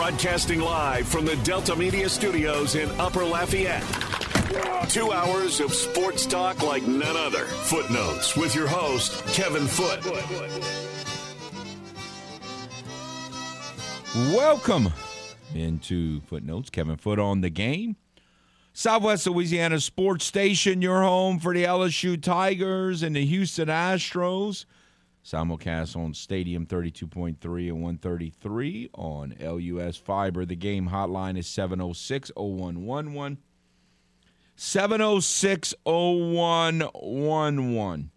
Broadcasting live from the Delta Media Studios in Upper Lafayette. Two hours of sports talk like none other. Footnotes with your host, Kevin Foote. Welcome into Footnotes. Kevin Foote on the game. Southwest Louisiana Sports Station, your home for the LSU Tigers and the Houston Astros. Simulcast on Stadium 32.3 and 133 on LUS Fiber. The game hotline is 706 0111. 706 0111.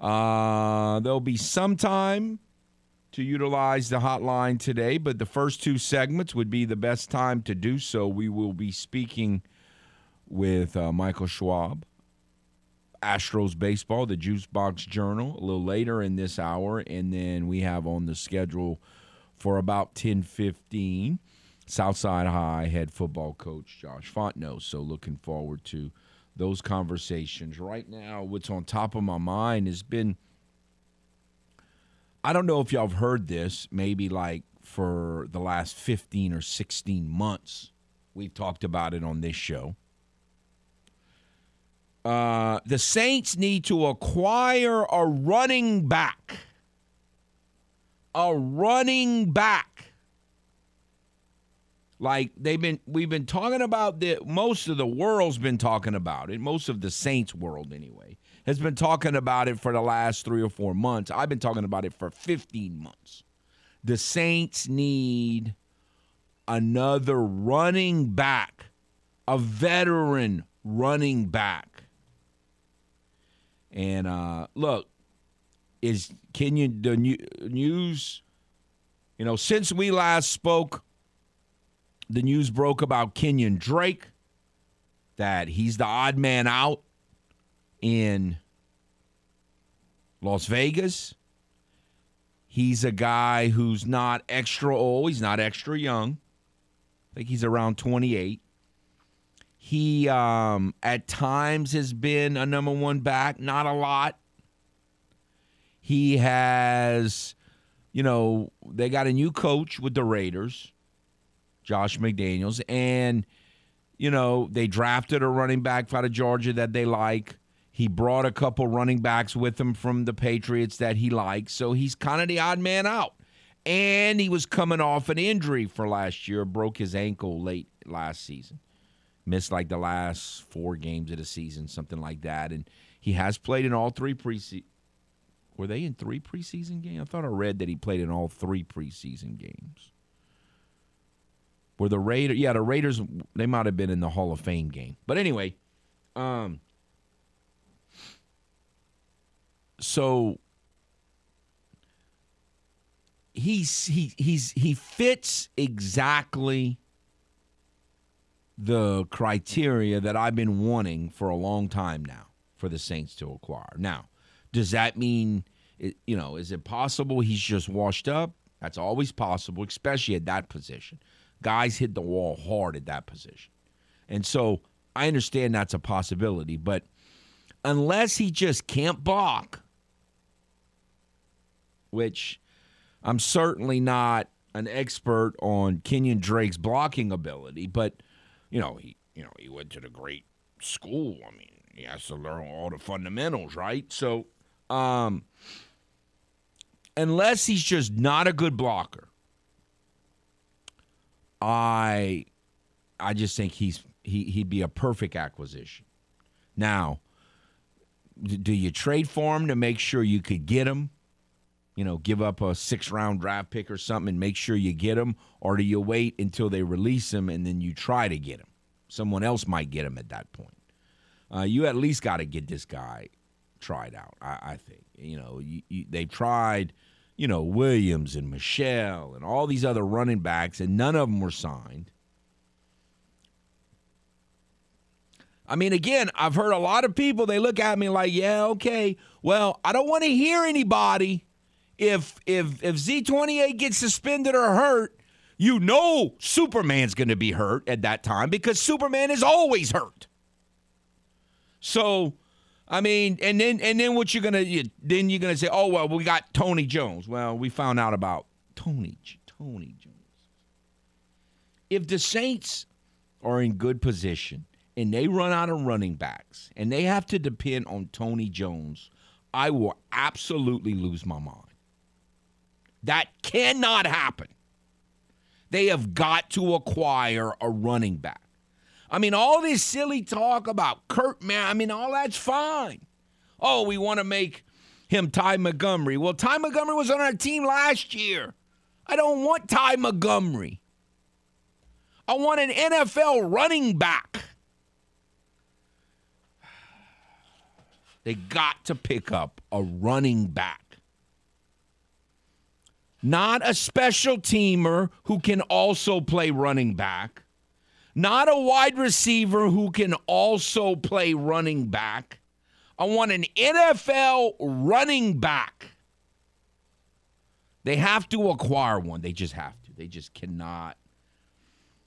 Uh, there'll be some time to utilize the hotline today, but the first two segments would be the best time to do so. We will be speaking with uh, Michael Schwab Astros baseball, the Juice Box Journal, a little later in this hour, and then we have on the schedule for about ten fifteen. Southside High head football coach Josh Fontenot. So looking forward to those conversations. Right now, what's on top of my mind has been I don't know if y'all have heard this, maybe like for the last 15 or 16 months. We've talked about it on this show. Uh, the Saints need to acquire a running back. A running back. Like they've been, we've been talking about the most of the world's been talking about it. Most of the Saints world, anyway, has been talking about it for the last three or four months. I've been talking about it for 15 months. The Saints need another running back, a veteran running back and uh, look, is Kenyon the news? You know, since we last spoke, the news broke about Kenyon Drake that he's the odd man out in Las Vegas. He's a guy who's not extra old. He's not extra young. I think he's around 28. He um, at times has been a number one back, not a lot. He has, you know, they got a new coach with the Raiders, Josh McDaniels, and, you know, they drafted a running back out of Georgia that they like. He brought a couple running backs with him from the Patriots that he likes. So he's kind of the odd man out. And he was coming off an injury for last year, broke his ankle late last season missed like the last four games of the season, something like that. And he has played in all three preseason. Were they in three preseason games? I thought I read that he played in all three preseason games. Were the Raiders? Yeah, the Raiders. They might have been in the Hall of Fame game. But anyway, um, so he's he he's he fits exactly the criteria that I've been wanting for a long time now for the Saints to acquire. Now, does that mean, you know, is it possible he's just washed up? That's always possible, especially at that position. Guys hit the wall hard at that position. And so I understand that's a possibility, but unless he just can't block, which I'm certainly not an expert on Kenyon Drake's blocking ability, but you know, he you know, he went to the great school. I mean, he has to learn all the fundamentals, right? So, um, unless he's just not a good blocker, I I just think he's he he'd be a perfect acquisition. Now, do you trade for him to make sure you could get him? You know, give up a six round draft pick or something and make sure you get him, or do you wait until they release him and then you try to get him? Someone else might get him at that point. Uh, you at least got to get this guy tried out. I, I think you know you, you, they've tried, you know Williams and Michelle and all these other running backs, and none of them were signed. I mean, again, I've heard a lot of people. They look at me like, "Yeah, okay, well, I don't want to hear anybody if if if Z28 gets suspended or hurt, you know Superman's going to be hurt at that time because Superman is always hurt. So, I mean, and then and then what you're gonna then you're gonna say, oh well, we got Tony Jones. Well, we found out about Tony Tony Jones. if the Saints are in good position and they run out of running backs and they have to depend on Tony Jones, I will absolutely lose my mind. That cannot happen. They have got to acquire a running back. I mean, all this silly talk about Kurt Man, I mean, all that's fine. Oh, we want to make him Ty Montgomery. Well, Ty Montgomery was on our team last year. I don't want Ty Montgomery. I want an NFL running back. They got to pick up a running back. Not a special teamer who can also play running back. Not a wide receiver who can also play running back. I want an NFL running back. They have to acquire one. They just have to. They just cannot.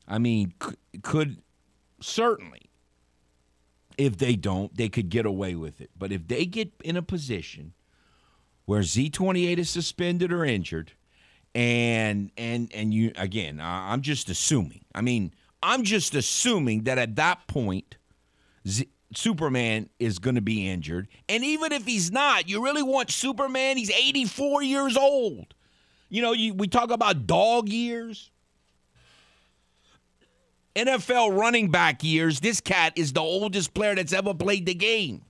I mean, could, could certainly if they don't, they could get away with it. But if they get in a position where Z28 is suspended or injured, and and and you again, I'm just assuming. I mean, I'm just assuming that at that point, Z, Superman is going to be injured, and even if he's not, you really want Superman? He's 84 years old. You know, you, we talk about dog years. NFL running back years, this cat is the oldest player that's ever played the game.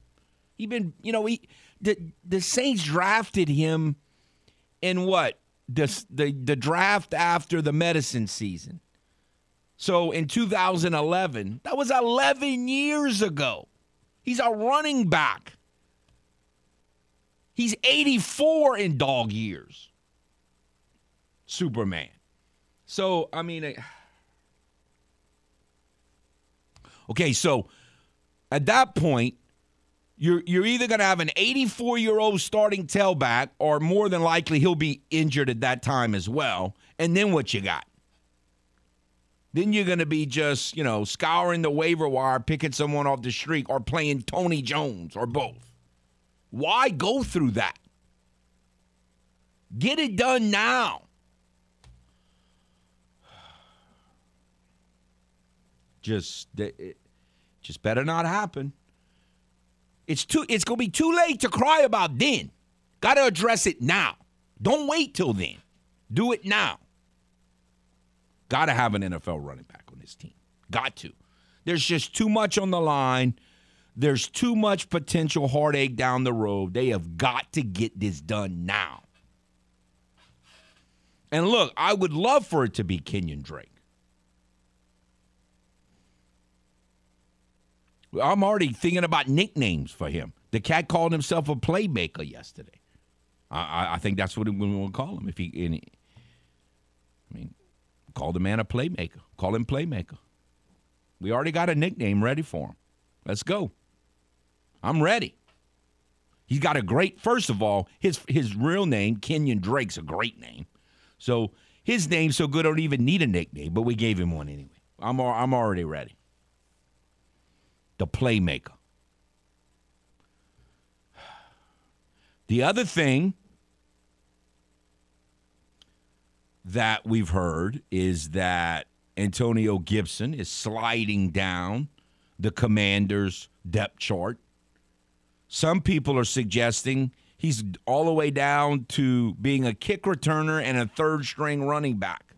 He been, you know, he the the Saints drafted him in what the the the draft after the medicine season. So in 2011, that was 11 years ago. He's a running back. He's 84 in dog years. Superman. So I mean. Okay, so at that point, you're you're either going to have an 84 year old starting tailback, or more than likely he'll be injured at that time as well. And then what you got? Then you're going to be just you know scouring the waiver wire, picking someone off the street, or playing Tony Jones, or both. Why go through that? Get it done now. Just it, just better not happen. It's too it's gonna be too late to cry about then. Gotta address it now. Don't wait till then. Do it now. Gotta have an NFL running back on this team. Got to. There's just too much on the line. There's too much potential heartache down the road. They have got to get this done now. And look, I would love for it to be Kenyon Drake. I'm already thinking about nicknames for him. The cat called himself a playmaker yesterday. I, I think that's what we want to call him. If he, any, I mean, call the man a playmaker. Call him playmaker. We already got a nickname ready for him. Let's go. I'm ready. He's got a great. First of all, his his real name Kenyon Drake's a great name. So his name's so good, I don't even need a nickname. But we gave him one anyway. I'm I'm already ready the playmaker. The other thing that we've heard is that Antonio Gibson is sliding down the commander's depth chart. Some people are suggesting he's all the way down to being a kick returner and a third string running back.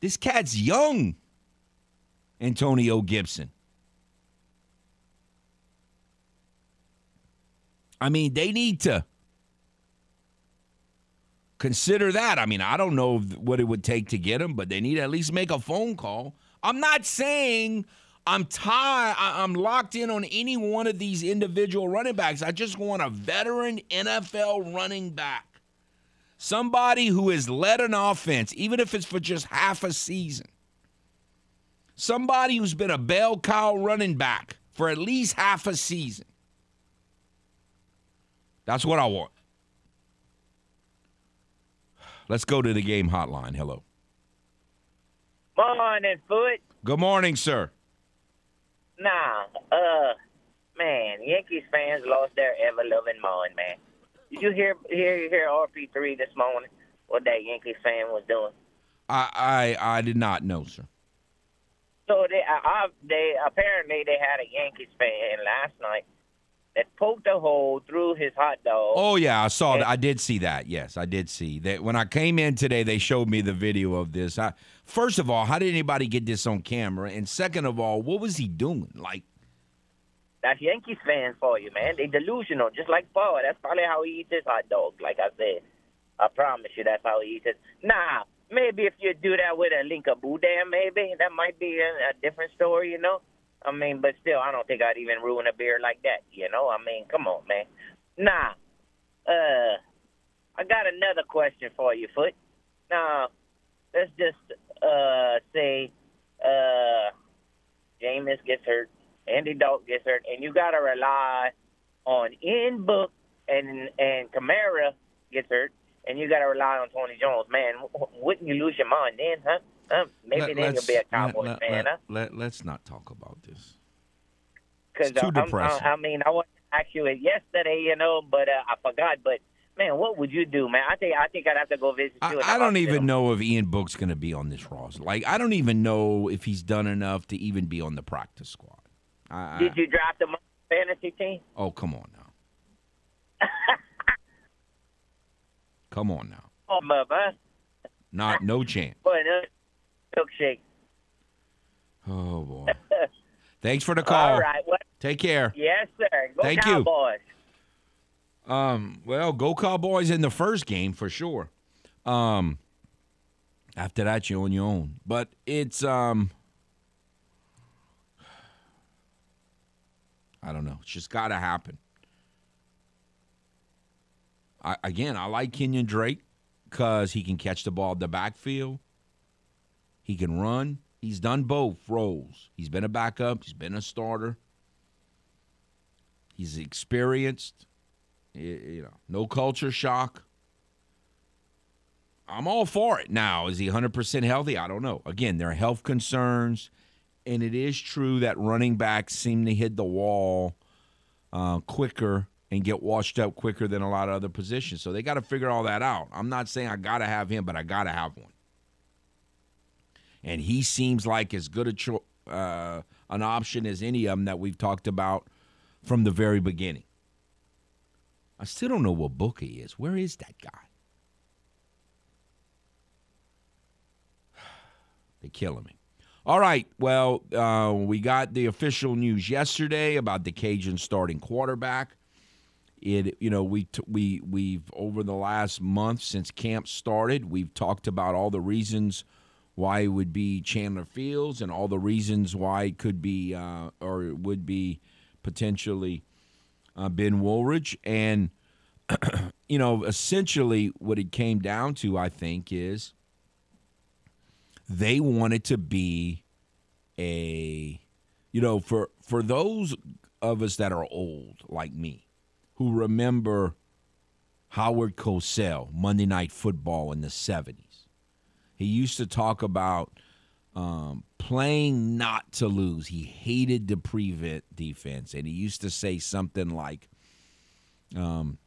This cat's young, Antonio Gibson. I mean, they need to consider that. I mean, I don't know what it would take to get him, but they need to at least make a phone call. I'm not saying I'm tired. I'm locked in on any one of these individual running backs. I just want a veteran NFL running back. Somebody who has led an offense, even if it's for just half a season. Somebody who's been a bell cow running back for at least half a season. That's what I want. Let's go to the game hotline. Hello. Morning, Foot. Good morning, sir. Nah, uh, man, Yankees fans lost their ever loving mind, man. Did you hear hear hear RP three this morning? What that Yankees fan was doing? I I, I did not know, sir. So they, uh, they apparently they had a Yankees fan last night that poked a hole through his hot dog. Oh yeah, I saw that. I did see that. Yes, I did see that. When I came in today, they showed me the video of this. I, first of all, how did anybody get this on camera? And second of all, what was he doing? Like, That's Yankees fans for you, man. They delusional, just like Paul. That's probably how he eats his hot dog. Like I said, I promise you, that's how he eats it. Nah, maybe if you do that with a link of boudin, maybe that might be a, a different story, you know. I mean, but still, I don't think I'd even ruin a beer like that, you know. I mean, come on, man. Nah, uh, I got another question for you, Foot. Now, let's just uh say uh Jameis gets hurt, Andy Dalton gets hurt, and you gotta rely on Ian Book and and Kamara gets hurt, and you gotta rely on Tony Jones. Man, wouldn't you lose your mind then, huh? huh? Maybe let- then you'll be a Cowboys let, fan, let, huh? let, let's not talk about It's too I, depressing. I, I mean, I wanted to ask you it yesterday, you know, but uh, I forgot. But man, what would you do, man? I think I think I'd have to go visit you. I, in I don't even know if Ian Book's going to be on this roster. Like, I don't even know if he's done enough to even be on the practice squad. I- Did you draft him on the fantasy team? oh, come on now. come on now. Oh, mother. Not no chance. Boy, no milkshake. Oh boy. Thanks for the call. All right. Well, Take care. yes, sir. Go Thank you. Cowboys. Um, well, go Cowboys in the first game for sure. Um, after that, you're on your own. But it's um, I don't know. It's just got to happen. I, again, I like Kenyon Drake because he can catch the ball in the backfield. He can run. He's done both roles. He's been a backup. He's been a starter. He's experienced. You know, no culture shock. I'm all for it now. Is he 100% healthy? I don't know. Again, there are health concerns, and it is true that running backs seem to hit the wall uh, quicker and get washed up quicker than a lot of other positions. So they got to figure all that out. I'm not saying I got to have him, but I got to have one. And he seems like as good a cho- uh, an option as any of them that we've talked about from the very beginning. I still don't know what book he is. Where is that guy? They're killing me. All right. Well, uh, we got the official news yesterday about the Cajun starting quarterback. It, you know, we t- we we've over the last month since camp started, we've talked about all the reasons why it would be Chandler Fields and all the reasons why it could be uh, or it would be potentially uh, Ben Wooldridge. And, you know, essentially what it came down to, I think, is they wanted to be a, you know, for, for those of us that are old, like me, who remember Howard Cosell, Monday Night Football in the 70s. He used to talk about um, playing not to lose. He hated the prevent defense, and he used to say something like, um,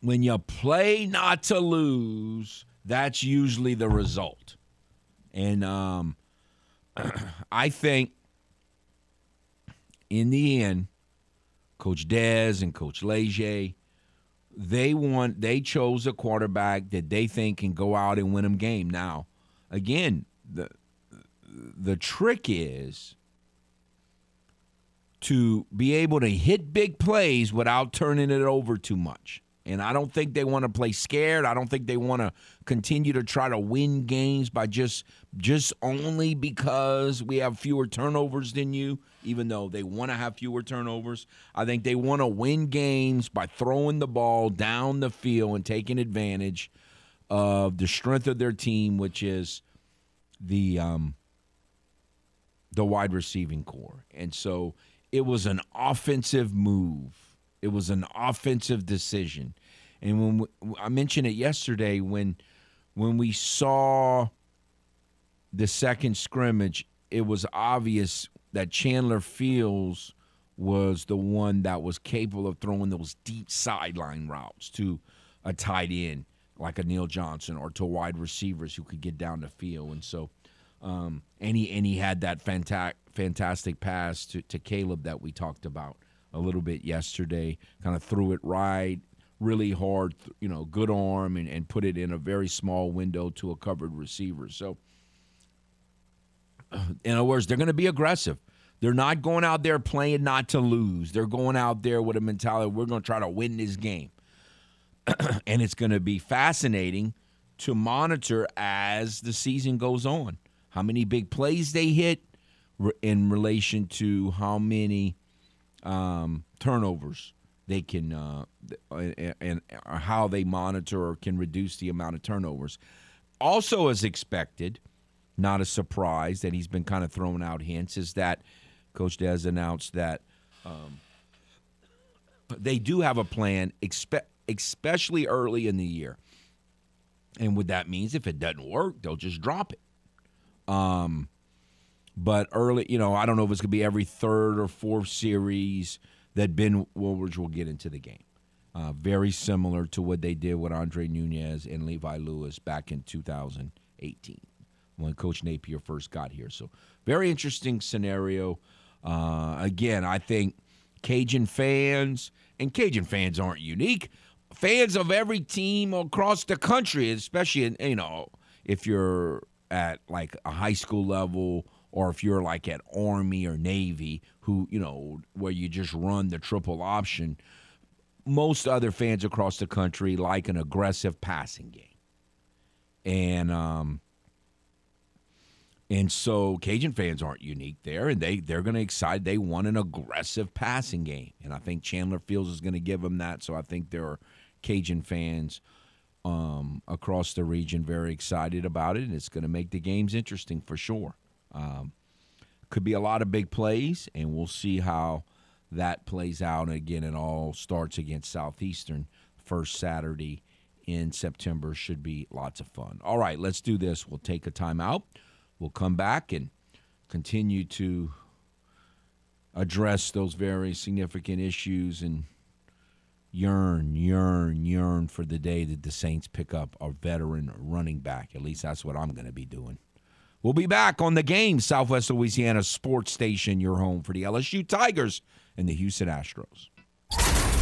"When you play not to lose, that's usually the result." And um, I think, in the end, Coach Dez and Coach Leger, they want they chose a quarterback that they think can go out and win them game. Now, again, the the trick is to be able to hit big plays without turning it over too much. And I don't think they want to play scared. I don't think they want to continue to try to win games by just just only because we have fewer turnovers than you, even though they want to have fewer turnovers. I think they want to win games by throwing the ball down the field and taking advantage of the strength of their team, which is the um, the wide receiving core. And so it was an offensive move. It was an offensive decision. And when we, I mentioned it yesterday when when we saw the second scrimmage, it was obvious that Chandler Fields was the one that was capable of throwing those deep sideline routes to a tight end. like a Neal Johnson or to wide receivers who could get down the field. And so, um, and he and he had that fantastic fantastic pass to, to Caleb that we talked about a little bit yesterday. Kind of threw it right, really hard, you know, good arm, and, and put it in a very small window to a covered receiver. So, in other words, they're going to be aggressive. They're not going out there playing not to lose. They're going out there with a mentality we're going to try to win this game. and it's going to be fascinating to monitor as the season goes on. How many big plays they hit in relation to how many um, turnovers they can uh, and, and how they monitor or can reduce the amount of turnovers. Also, as expected, not a surprise that he's been kind of throwing out hints is that Coach Des announced that um, they do have a plan, expe- especially early in the year. And what that means, if it doesn't work, they'll just drop it. Um, but early, you know, I don't know if it's going to be every third or fourth series that Ben Wooldridge will get into the game. Uh, very similar to what they did with Andre Nunez and Levi Lewis back in 2018 when Coach Napier first got here. So, very interesting scenario. Uh, again, I think Cajun fans, and Cajun fans aren't unique, fans of every team across the country, especially, in, you know, if you're at like a high school level or if you're like at Army or Navy, who, you know, where you just run the triple option, most other fans across the country like an aggressive passing game. And, um, and so Cajun fans aren't unique there, and they they're going to excite. They want an aggressive passing game, and I think Chandler Fields is going to give them that. So I think there are Cajun fans um, across the region very excited about it, and it's going to make the games interesting for sure. Um, could be a lot of big plays, and we'll see how that plays out. Again, it all starts against Southeastern first Saturday in September. Should be lots of fun. All right, let's do this. We'll take a timeout. We'll come back and continue to address those very significant issues and yearn, yearn, yearn for the day that the Saints pick up a veteran running back. At least that's what I'm going to be doing. We'll be back on the game, Southwest Louisiana Sports Station, your home for the LSU Tigers and the Houston Astros.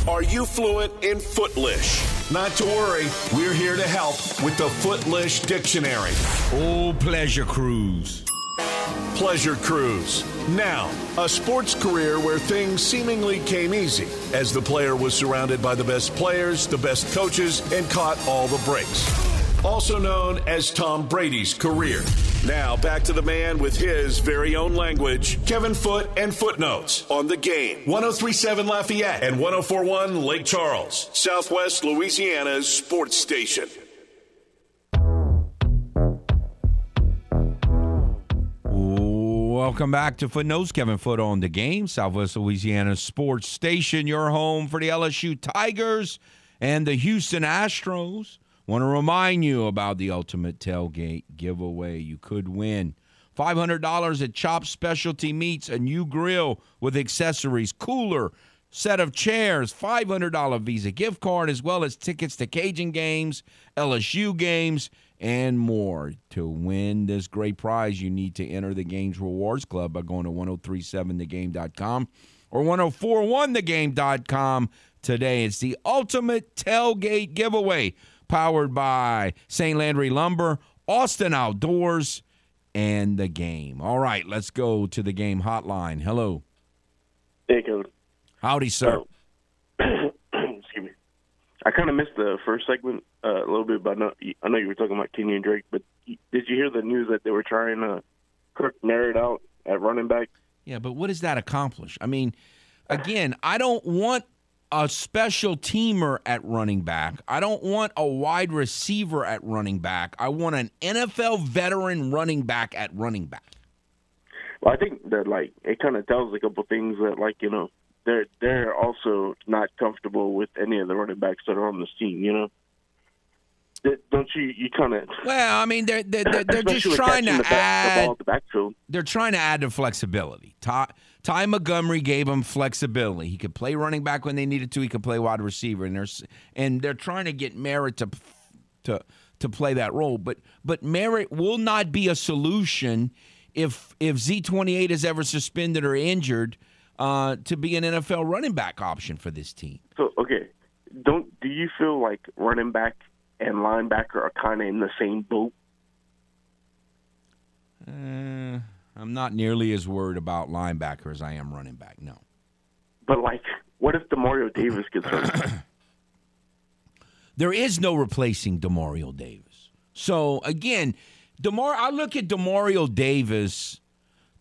Are you fluent in Footlish? Not to worry, we're here to help with the Footlish Dictionary. Oh, pleasure cruise. Pleasure Cruise. Now, a sports career where things seemingly came easy as the player was surrounded by the best players, the best coaches, and caught all the breaks. Also known as Tom Brady's career. Now, back to the man with his very own language, Kevin Foote and Footnotes on the game. 1037 Lafayette and 1041 Lake Charles, Southwest Louisiana's sports station. Welcome back to Footnotes. Kevin Foote on the game, Southwest Louisiana Sports Station, your home for the LSU Tigers and the Houston Astros. Want to remind you about the Ultimate Tailgate giveaway. You could win $500 at Chop Specialty Meats, a new grill with accessories, cooler, set of chairs, $500 Visa gift card, as well as tickets to Cajun games, LSU games, and more. To win this great prize, you need to enter the Games Rewards Club by going to 1037thegame.com or 1041thegame.com today. It's the ultimate tailgate giveaway powered by St. Landry Lumber, Austin Outdoors, and the game. All right, let's go to the game hotline. Hello. Hey, Kevin. Howdy, sir. Me. I kind of missed the first segment uh, a little bit, but I know, I know you were talking about Kenyon Drake. But did you hear the news that they were trying to Kirk Merritt out at running back? Yeah, but what does that accomplish? I mean, again, I don't want a special teamer at running back. I don't want a wide receiver at running back. I want an NFL veteran running back at running back. Well, I think that like it kind of tells a couple things that like you know they're they're also not comfortable with any of the running backs that are on this team. You know, don't you? You kind of well, I mean, they're they're, they're, they're just trying to the add the, the They're trying to add the flexibility. Ty, Ty Montgomery gave him flexibility. He could play running back when they needed to. He could play wide receiver, and there's and they're trying to get Merritt to to to play that role. But but Merritt will not be a solution if if Z twenty eight is ever suspended or injured uh, to be an NFL running back option for this team. So okay, don't do you feel like running back and linebacker are kind of in the same boat? Uh, I'm not nearly as worried about linebacker as I am running back. No. But like, what if Demario Davis gets hurt? there is no replacing Demario Davis. So again, Demar, I look at Demario Davis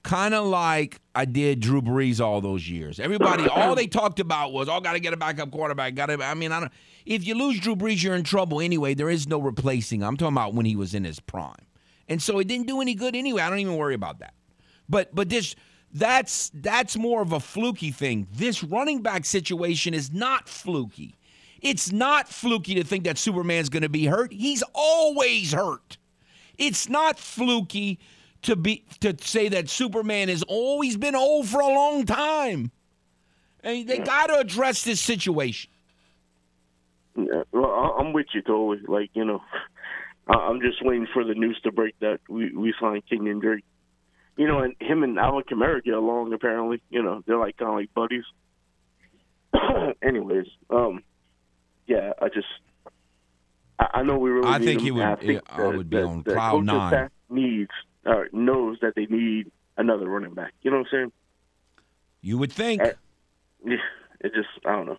kind of like I did Drew Brees all those years. Everybody, all they talked about was, "Oh, got to get a backup quarterback." Got to. I mean, I don't. If you lose Drew Brees, you're in trouble anyway. There is no replacing. Him. I'm talking about when he was in his prime, and so it didn't do any good anyway. I don't even worry about that. But but this that's that's more of a fluky thing. This running back situation is not fluky. It's not fluky to think that Superman's going to be hurt. He's always hurt. It's not fluky to be to say that Superman has always been old for a long time. And they got to address this situation. Yeah, well, I'm with you totally. Like you know, I'm just waiting for the news to break that we we signed Kenyon Drake. You know, and him and Alvin Kamara get along. Apparently, you know, they're like kind of like buddies. Anyways, um, yeah, I just I, I know we really. I think he would. I, think I would be that, on that cloud nine. needs uh, knows that they need another running back. You know what I'm saying? You would think. Uh, Yeah, it just I don't know.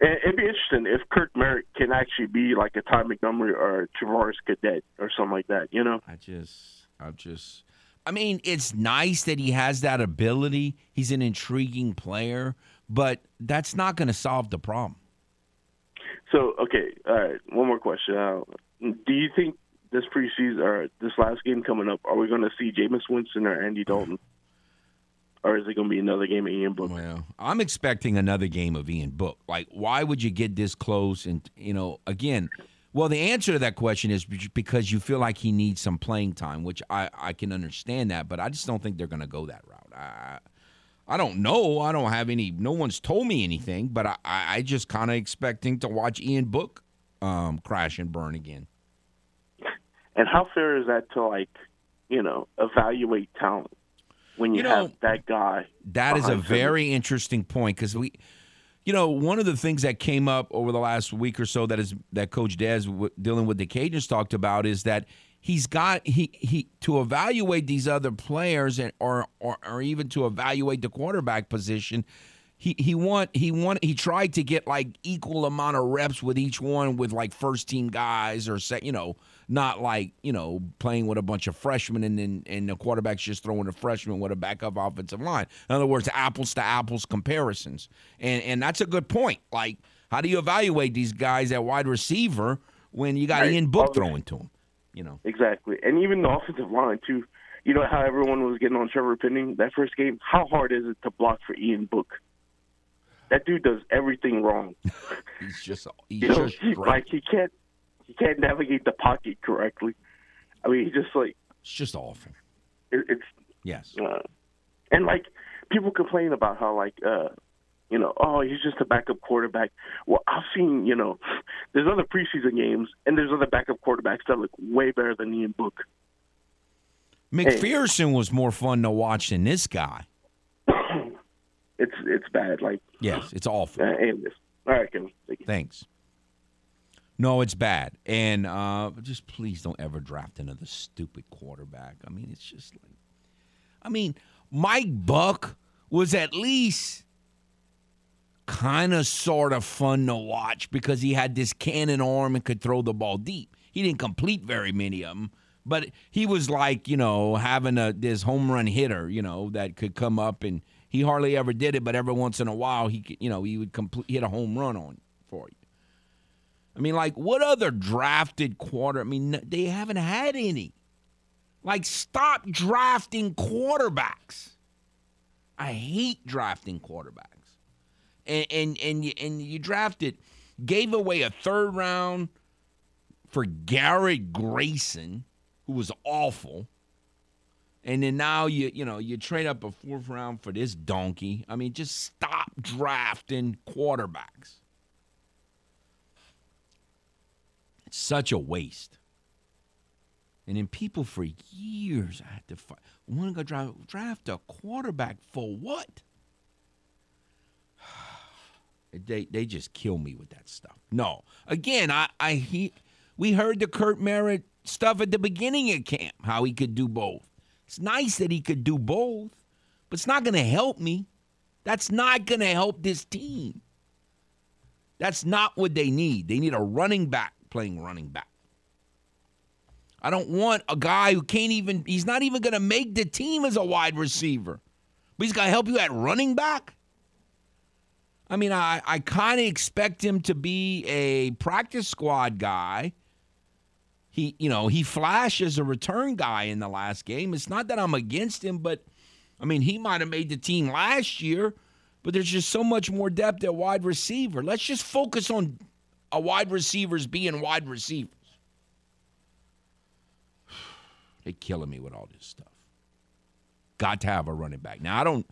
It- It'd be interesting if Kirk Merritt can actually be like a Ty Montgomery or Travaris Cadet or something like that. You know? I just, I just, I mean, it's nice that he has that ability. He's an intriguing player, but that's not going to solve the problem. So okay, all right. One more question. Uh, do you think this preseason or this last game coming up, are we going to see Jameis Winston or Andy Dalton, or is it going to be another game of Ian Book? Well, I'm expecting another game of Ian Book. Like, why would you get this close? And you know, again, well, the answer to that question is because you feel like he needs some playing time, which I I can understand that, but I just don't think they're going to go that route. I I don't know. I don't have any. No one's told me anything, but I I just kind of expecting to watch Ian Book um, crash and burn again. And how fair is that to like, you know, evaluate talent when you, You know, have that guy? That is a him? very interesting point because we, you know, one of the things that came up over the last week or so that is that Coach Dez w- dealing with the Cajuns talked about is that he's got he he to evaluate these other players and or or, or even to evaluate the quarterback position. He he want he want he tried to get like equal amount of reps with each one with like first team guys or set you know not like you know playing with a bunch of freshmen and then and the quarterback's just throwing a freshman with a backup offensive line. In other words, apples to apples comparisons, and and that's a good point. Like, how do you evaluate these guys at wide receiver when you got Right. Ian Book Obviously. throwing to him? You know, Exactly, and even the offensive line too. You know how everyone was getting on Trevor Penning that first game. How hard is it to block for Ian Book? That dude does everything wrong. he's just he's You know, just he, like he can't he can't navigate the pocket correctly. I mean, he just like It's just awful. it, it's Yes. uh, and like people complain about how like uh you know oh he's just a backup quarterback well i've seen you know there's other preseason games and there's other backup quarterbacks that look way better than ian book McPherson was more fun to watch than this guy. It's it's bad like Yes, it's awful. uh, anyways all right Kevin. Thanks. No, it's bad. And uh, just please don't ever draft another stupid quarterback. I mean, it's just like, I mean, Mike Buck was at least kind of sort of fun to watch because he had this cannon arm and could throw the ball deep. He didn't complete very many of them, but he was like, you know, having a this home run hitter, you know, that could come up and he hardly ever did it, but every once in a while he you know, he would complete hit a home run on for you. I mean, like, what other drafted quarter? I mean, they haven't had any. Like, stop drafting quarterbacks. I hate drafting quarterbacks. And and and you, and you drafted, gave away a third round for Garrett Grayson, who was awful. And then now you you know you trade up a fourth round for this donkey. I mean, just stop drafting quarterbacks. It's such a waste. And then people for years I had to fight. Want to go draft, draft a quarterback for what? They they just kill me with that stuff. No, again, I I he, we heard the Kirk Merritt stuff at the beginning of camp, how he could do both. It's nice that he could do both, but it's not going to help me. That's not going to help this team. That's not what they need. They need a running back playing running back. I don't want a guy who can't even, he's not even going to make the team as a wide receiver, but he's going to help you at running back. I mean, I, I kind of expect him to be a practice squad guy. He, you know, he flashed as a return guy in the last game. It's not that I'm against him, but I mean, he might have made the team last year, but there's just so much more depth at wide receiver. Let's just focus on a wide receivers being wide receivers. They're killing me with all this stuff. Got to have a running back. Now, I don't.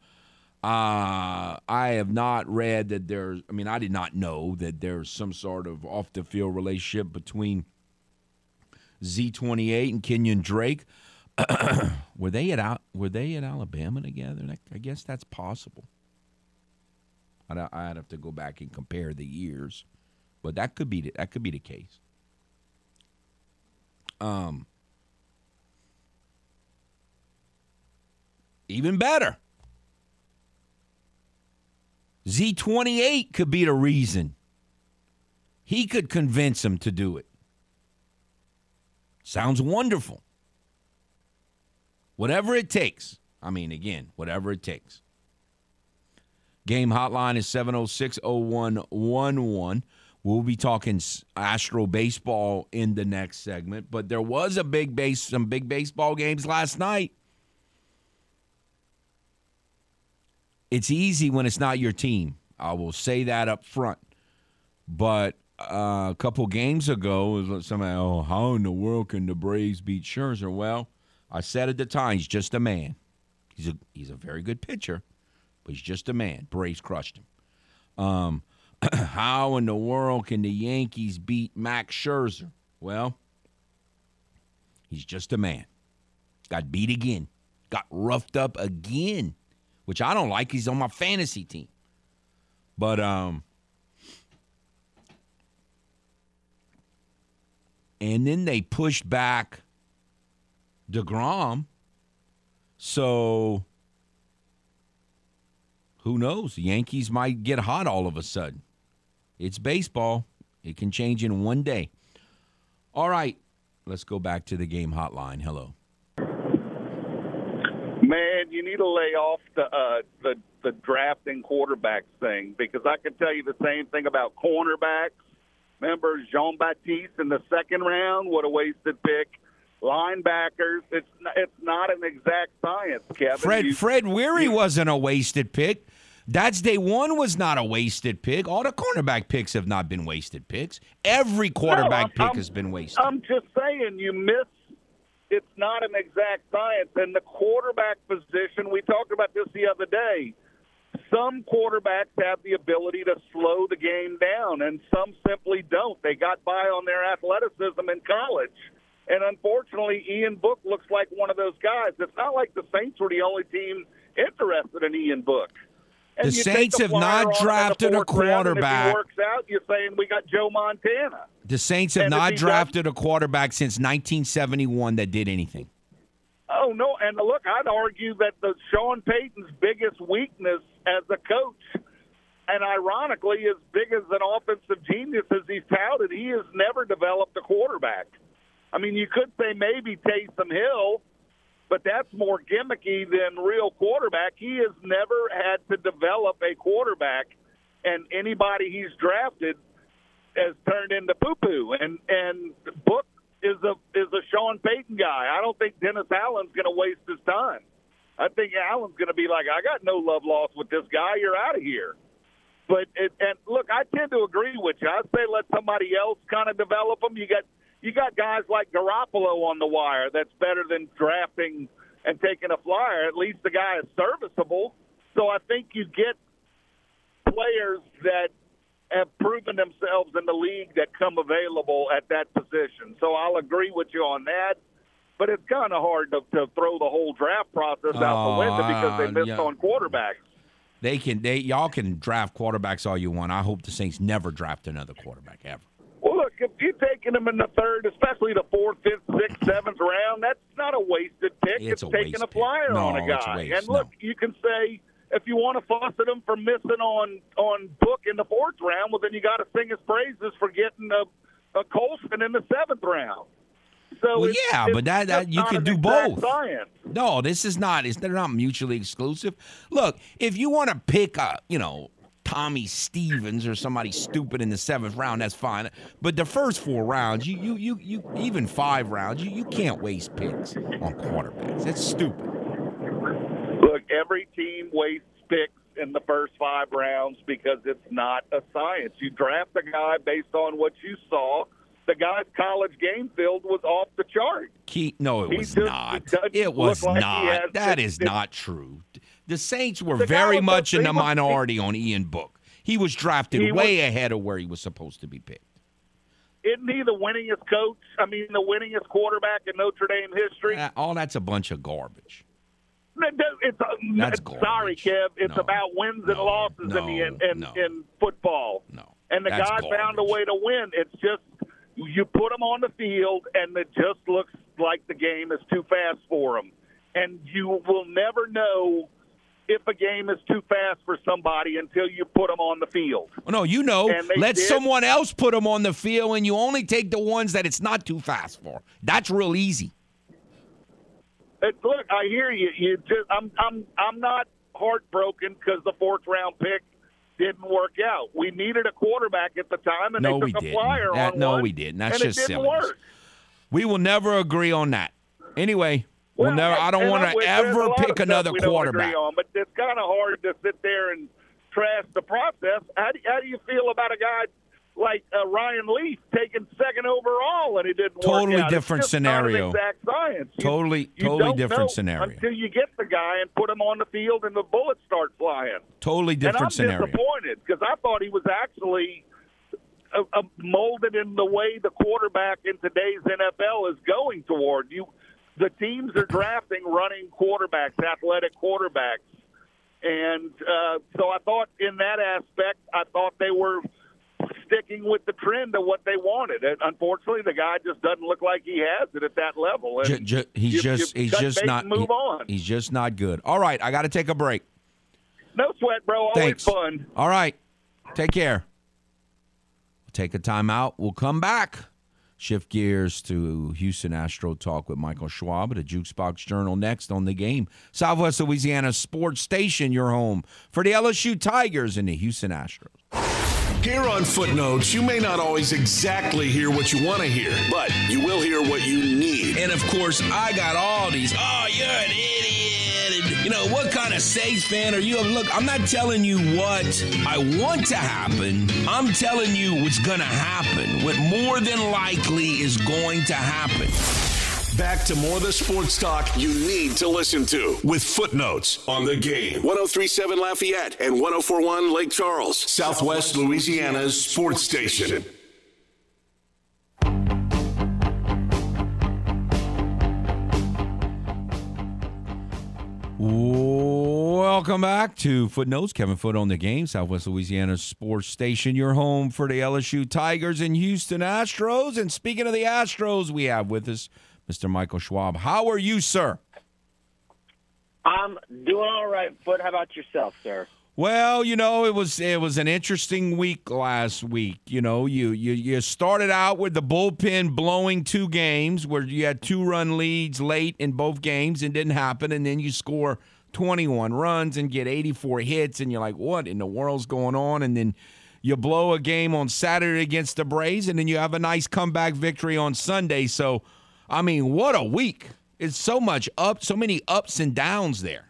Uh, I have not read that there's, I mean, I did not know that there's some sort of off the field relationship between Z28 and Kenyon Drake. were they at were they at Alabama together? I guess that's possible. I'd, I'd have to go back and compare the years, but that could be the, that could be the case. Um, even better. Z28 could be the reason. He could convince him to do it. Sounds wonderful. Whatever it takes. I mean, again, whatever it takes. Game hotline is 706 0111. We'll be talking Astro baseball in the next segment, but there was a big base, some big baseball games last night. it's easy when it's not your team. I will say that up front. But uh, a couple games ago, somebody, oh, how in the world can the Braves beat Scherzer? Well, I said at the time, he's just a man. He's a he's a very good pitcher, but he's just a man. Braves crushed him. Um, how in the world can the Yankees beat Max Scherzer? Well, he's just a man. Got beat again. Got roughed up again which I don't like. He's on my fantasy team. But um and then they pushed back DeGrom. So who knows? The Yankees might get hot all of a sudden. It's baseball. It can change in one day. All right. Let's go back to the game hotline. Hello. Man, you need to lay off the uh, the the drafting quarterbacks thing because I can tell you the same thing about cornerbacks. Remember Jean Baptiste in the second round? What a wasted pick. Linebackers, it's not, it's not an exact science, Kevin. Fred you, Fred Weary you, wasn't a wasted pick. That's day one was not a wasted pick. All the cornerback picks have not been wasted picks. Every quarterback no, pick has been wasted. I'm just saying you miss it's not an exact science. And the quarterback position, we talked about this the other day. Some quarterbacks have the ability to slow the game down, and some simply don't. They got by on their athleticism in college. And unfortunately, Ian Book looks like one of those guys. It's not like the Saints were the only team interested in Ian Book. And the Saints have not drafted a quarterback. works out, you're saying we got Joe Montana. The Saints have and not drafted a quarterback since 1971 that did anything. Oh no! And look, I'd argue that the Sean Payton's biggest weakness as a coach, and ironically, as big as an offensive genius as he's touted, he has never developed a quarterback. I mean, you could say maybe Taysom Hill, but that's more gimmicky than real quarterback. He has never had to develop a quarterback, and anybody he's drafted has turned into poo poo. And and Book is a is a Sean Payton guy. I don't think Dennis Allen's going to waste his time. I think Allen's going to be like, I got no love lost with this guy. You're out of here. But it, and look, I tend to agree with you. I say let somebody else kind of develop them. You got you got guys like Garoppolo on the wire that's better than drafting and taking a flyer. At least the guy is serviceable. So I think you get players that have proven themselves in the league that come available at that position. So I'll agree with you on that. But it's kind of hard to, to throw the whole draft process out Oh, the window because they uh, missed yeah. on quarterbacks. They can they y'all can draft quarterbacks all you want. I hope the Saints never draft another quarterback ever. Well, look, if you're taking them in the third, especially the fourth, fifth, sixth, seventh round, that's not a wasted pick. It's It's, a taking a flyer on a a guy. waste. And look, No. you can say if you want to fuss at him for missing on on Book in the fourth round, well, then you got to sing his praises for getting a, a Colson in the seventh round. So Well, it's- yeah, it's but that- that- you can do both. Science. No, this is not. It's they're not mutually exclusive. Look, if you want to pick a, you know, Tommy Stevens or somebody stupid in the seventh round, that's fine. But the first four rounds, you you you, you even five rounds, you, you can't waste picks on quarterbacks. That's stupid. Look, every team wastes picks in the first five rounds because it's not a science. You draft a guy based on what you saw. The guy's college game field was off the chart. Key, no, it He was just not. It was like not. That is That the- is the- not true. The Saints were The very much in the minority on Ian Book. He was drafted He way ahead of where he was supposed to be picked. Isn't he the winningest coach? I mean, the winningest quarterback in Notre Dame history. Uh, all that's a bunch of garbage. No, no, It's uh, That's sorry. Kev. It's No. about wins and No. losses in the in, in, No. in football. No. And the That's guy found a way to win. It's just you put them on the field, and it just looks like the game is too fast for them, And you will never know if a game is too fast for somebody until you put them on the field. Oh, no, you know, let did. someone else put them on the field, and you only take the ones that it's not too fast for. That's real easy. Look, I hear you. You just, I'm, I'm, I'm not heartbroken because the fourth round pick didn't work out. We needed a quarterback at the time, and No, they we took a didn't. flyer That- on no, one, we didn't. That's just it didn't silliness. work. We will never agree on that. Anyway, we'll Well, never. I don't want to with- there's a ever pick another quarterback. agree on, but it's kind of hard to sit there and trash the process. How do, how do you feel about a guy like uh, Ryan Leaf taking second overall and it didn't Totally different it's just not an scenario. exact science. You- Totally, you totally different scenario. until you get the guy and put him on the field and the bullets start flying. Totally different and I'm scenario. disappointed because I thought he was actually uh, uh, molded in the way the quarterback in today's NFL is going toward. You, the teams are drafting running quarterbacks, athletic quarterbacks, and uh, so I thought in that aspect, I thought they were sticking with the trend of what they wanted. And unfortunately, the guy just doesn't look like he has it at that level. Ju- he's you- just you he's just not move he- on. he's just not good. All right, I got to take a break. No sweat, bro. Always Thanks. fun. All right, take care. We'll take a timeout. We'll come back. Shift gears to Houston Astro talk with Michael Schwab at a Jukebox Journal next on the game. Southwest Louisiana Sports Station, your home for the LSU Tigers and the Houston Astros. Here on Footnotes, you may not always exactly hear what you want to hear, but you will hear what you need. And of course, I got all these. Oh, you're an idiot. And, you know, what kind of Saints fan are you? Look, I'm not telling you what I want to happen. I'm telling you what's going to happen. What more than likely is going to happen. Back to more of the sports talk you need to listen to with Footnotes on the game. 1037 Lafayette and 1041 Lake Charles, Southwest Louisiana's sports station. Welcome back to Footnotes. Kevin Foote on the game, Southwest Louisiana Sports Station, your home for the LSU Tigers and Houston Astros. And speaking of the Astros, we have with us Mr. Michael Schwab. How are you, sir? I'm doing all right, Foote. How about yourself, sir? Well, you know, it was it was an interesting week last week. You know, you you you started out with the bullpen blowing two games where you had two run leads late in both games and didn't happen, and then you score 21 runs and get 84 hits, and you're like, what in the world's going on? And then you blow a game on Saturday against the Braves, and then you have a nice comeback victory on Sunday. So, I mean, what a week! It's so much up, so many ups and downs there.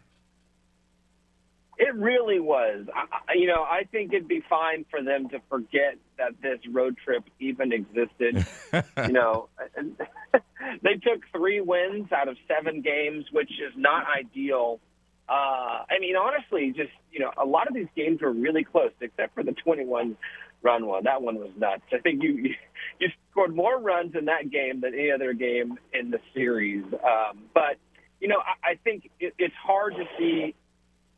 It really was. I, you know, I think it'd be fine for them to forget that this road trip even existed. you know, they took three wins out of seven games, which is not ideal. Uh, I mean, honestly, just you know, a lot of these games were really close, except for the 21 run one. That one was nuts. I think you you, scored more runs in that game than any other game in the series. Um, but you know, I, I think it, it's hard to see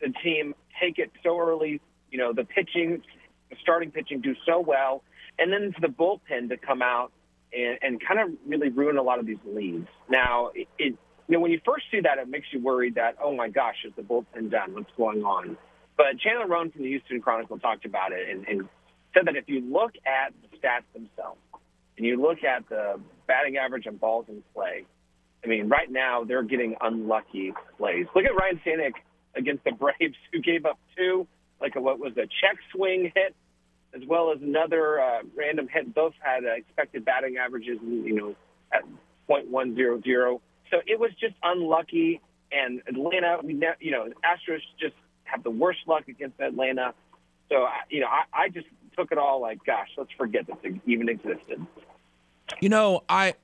the team take it so early. You know, the pitching, the starting pitching, do so well, and then for the bullpen to come out and, and kind of really ruin a lot of these leads. Now, it, it you know when you first see that, it makes you worried that oh my gosh, is the bullpen done? What's going on? But Chandler Rome from the Houston Chronicle talked about it and, and said that if you look at the stats themselves and you look at the batting average and balls in play, I mean, right now they're getting unlucky plays. Look at Ryan Stanek against the Braves, who gave up two, like a, what was a check swing hit, as well as another uh, random hit. Both had uh, expected batting averages, you know, at .100. So it was just unlucky. And Atlanta, we, ne- you know, Astros just have the worst luck against Atlanta. So, you know, I, I just took it all like, gosh, let's forget this even existed. You know, I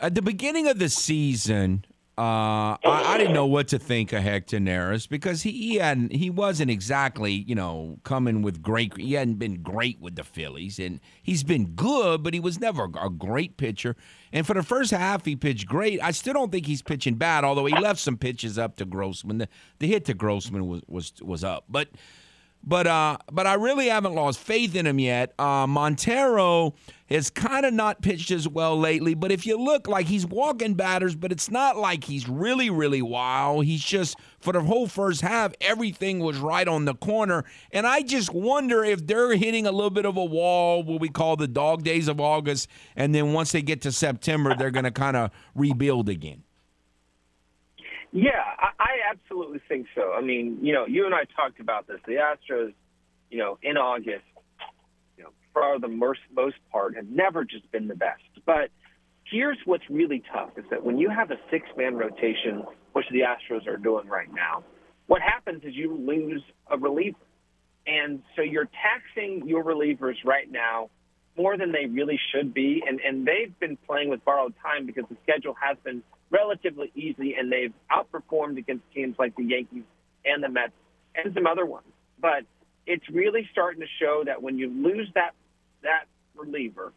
at the beginning of the season, uh, I, I, didn't know what to think of Hector Neris because he, he hadn't he wasn't exactly you know coming with great he hadn't been great with the Phillies and he's been good but he was never a great pitcher. And for the first half he pitched great. I still don't think he's pitching bad although he left some pitches up to Grossman. The, the hit to Grossman was was was up. But but uh, but I really haven't lost faith in him yet. Uh, Montero has kind of not pitched as well lately, but if you look, like he's walking batters, but it's not like he's really really wild. He's just for the whole first half, everything was right on the corner, and I just wonder if they're hitting a little bit of a wall, what we call the dog days of August, and then once they get to September, they're going to kind of rebuild again. Yeah, I, I absolutely think so. I mean, you know, you and I talked about this. The Astros, you know, in August, you know, for the most, most part, have never just been the best. But here's what's really tough is that when you have a six man rotation, which the Astros are doing right now, what happens is you lose a reliever. And so you're taxing your relievers right now more than they really should be. And, and they've been playing with borrowed time because the schedule has been relatively easy, and they've outperformed against teams like the Yankees and the Mets and some other ones. But it's really starting to show that when you lose that that reliever,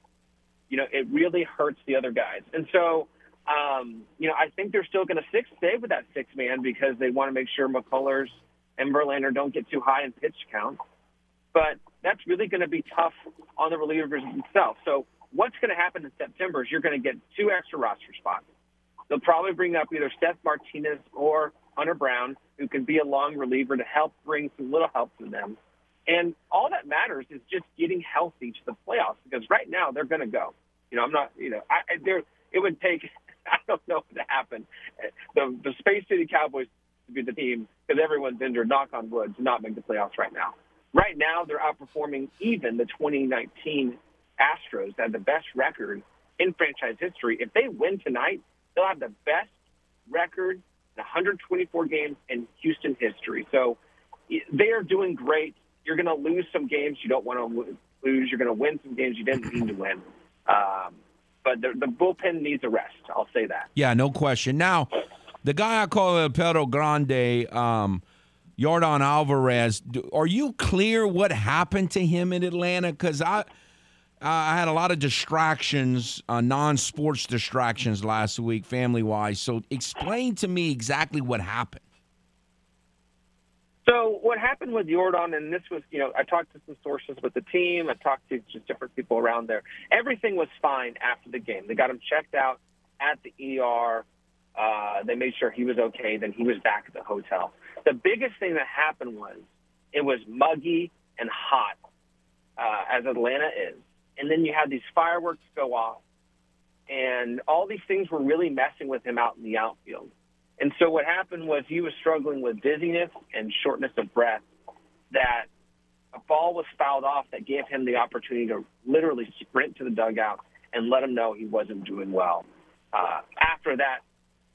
you know, it really hurts the other guys. And so, um, you know, I think they're still going to six stay with that six man because they want to make sure McCullers and Verlander don't get too high in pitch count. But that's really going to be tough on the relievers themselves. So what's going to happen in September is you're going to get two extra roster spots. They'll probably bring up either Seth Martinez or Hunter Brown, who can be a long reliever to help bring some little help to them. And all that matters is just getting healthy to the playoffs because right now they're going to go. You know, I'm not. You know, I, there it would take. I don't know what to happen. The the Space City Cowboys to be the team because everyone's injured. Knock on wood to not make the playoffs right now. Right now they're outperforming even the 2019 Astros that had the best record in franchise history. If they win tonight, They'll have the best record in 124 games in Houston history. So they are doing great. You're going to lose some games you don't want to lose. You're going to win some games you didn't mean to win. Um, but the, the bullpen needs a rest. I'll say that. Yeah, no question. Now, the guy I call El Perro Grande, um, Yordan Alvarez, are you clear what happened to him in Atlanta? Because I – I had a lot of distractions, uh, non sports distractions last week, family wise. So, explain to me exactly what happened. So, what happened with Yordan, and this was, you know, I talked to some sources with the team, I talked to just different people around there. Everything was fine after the game. They got him checked out at the ER. Uh, they made sure he was okay. Then he was back at the hotel. The biggest thing that happened was it was muggy and hot, uh, as Atlanta is and then you had these fireworks go off, and all these things were really messing with him out in the outfield. And so what happened was he was struggling with dizziness and shortness of breath. That a ball was fouled off that gave him the opportunity to literally sprint to the dugout and let him know he wasn't doing well. Uh, after that,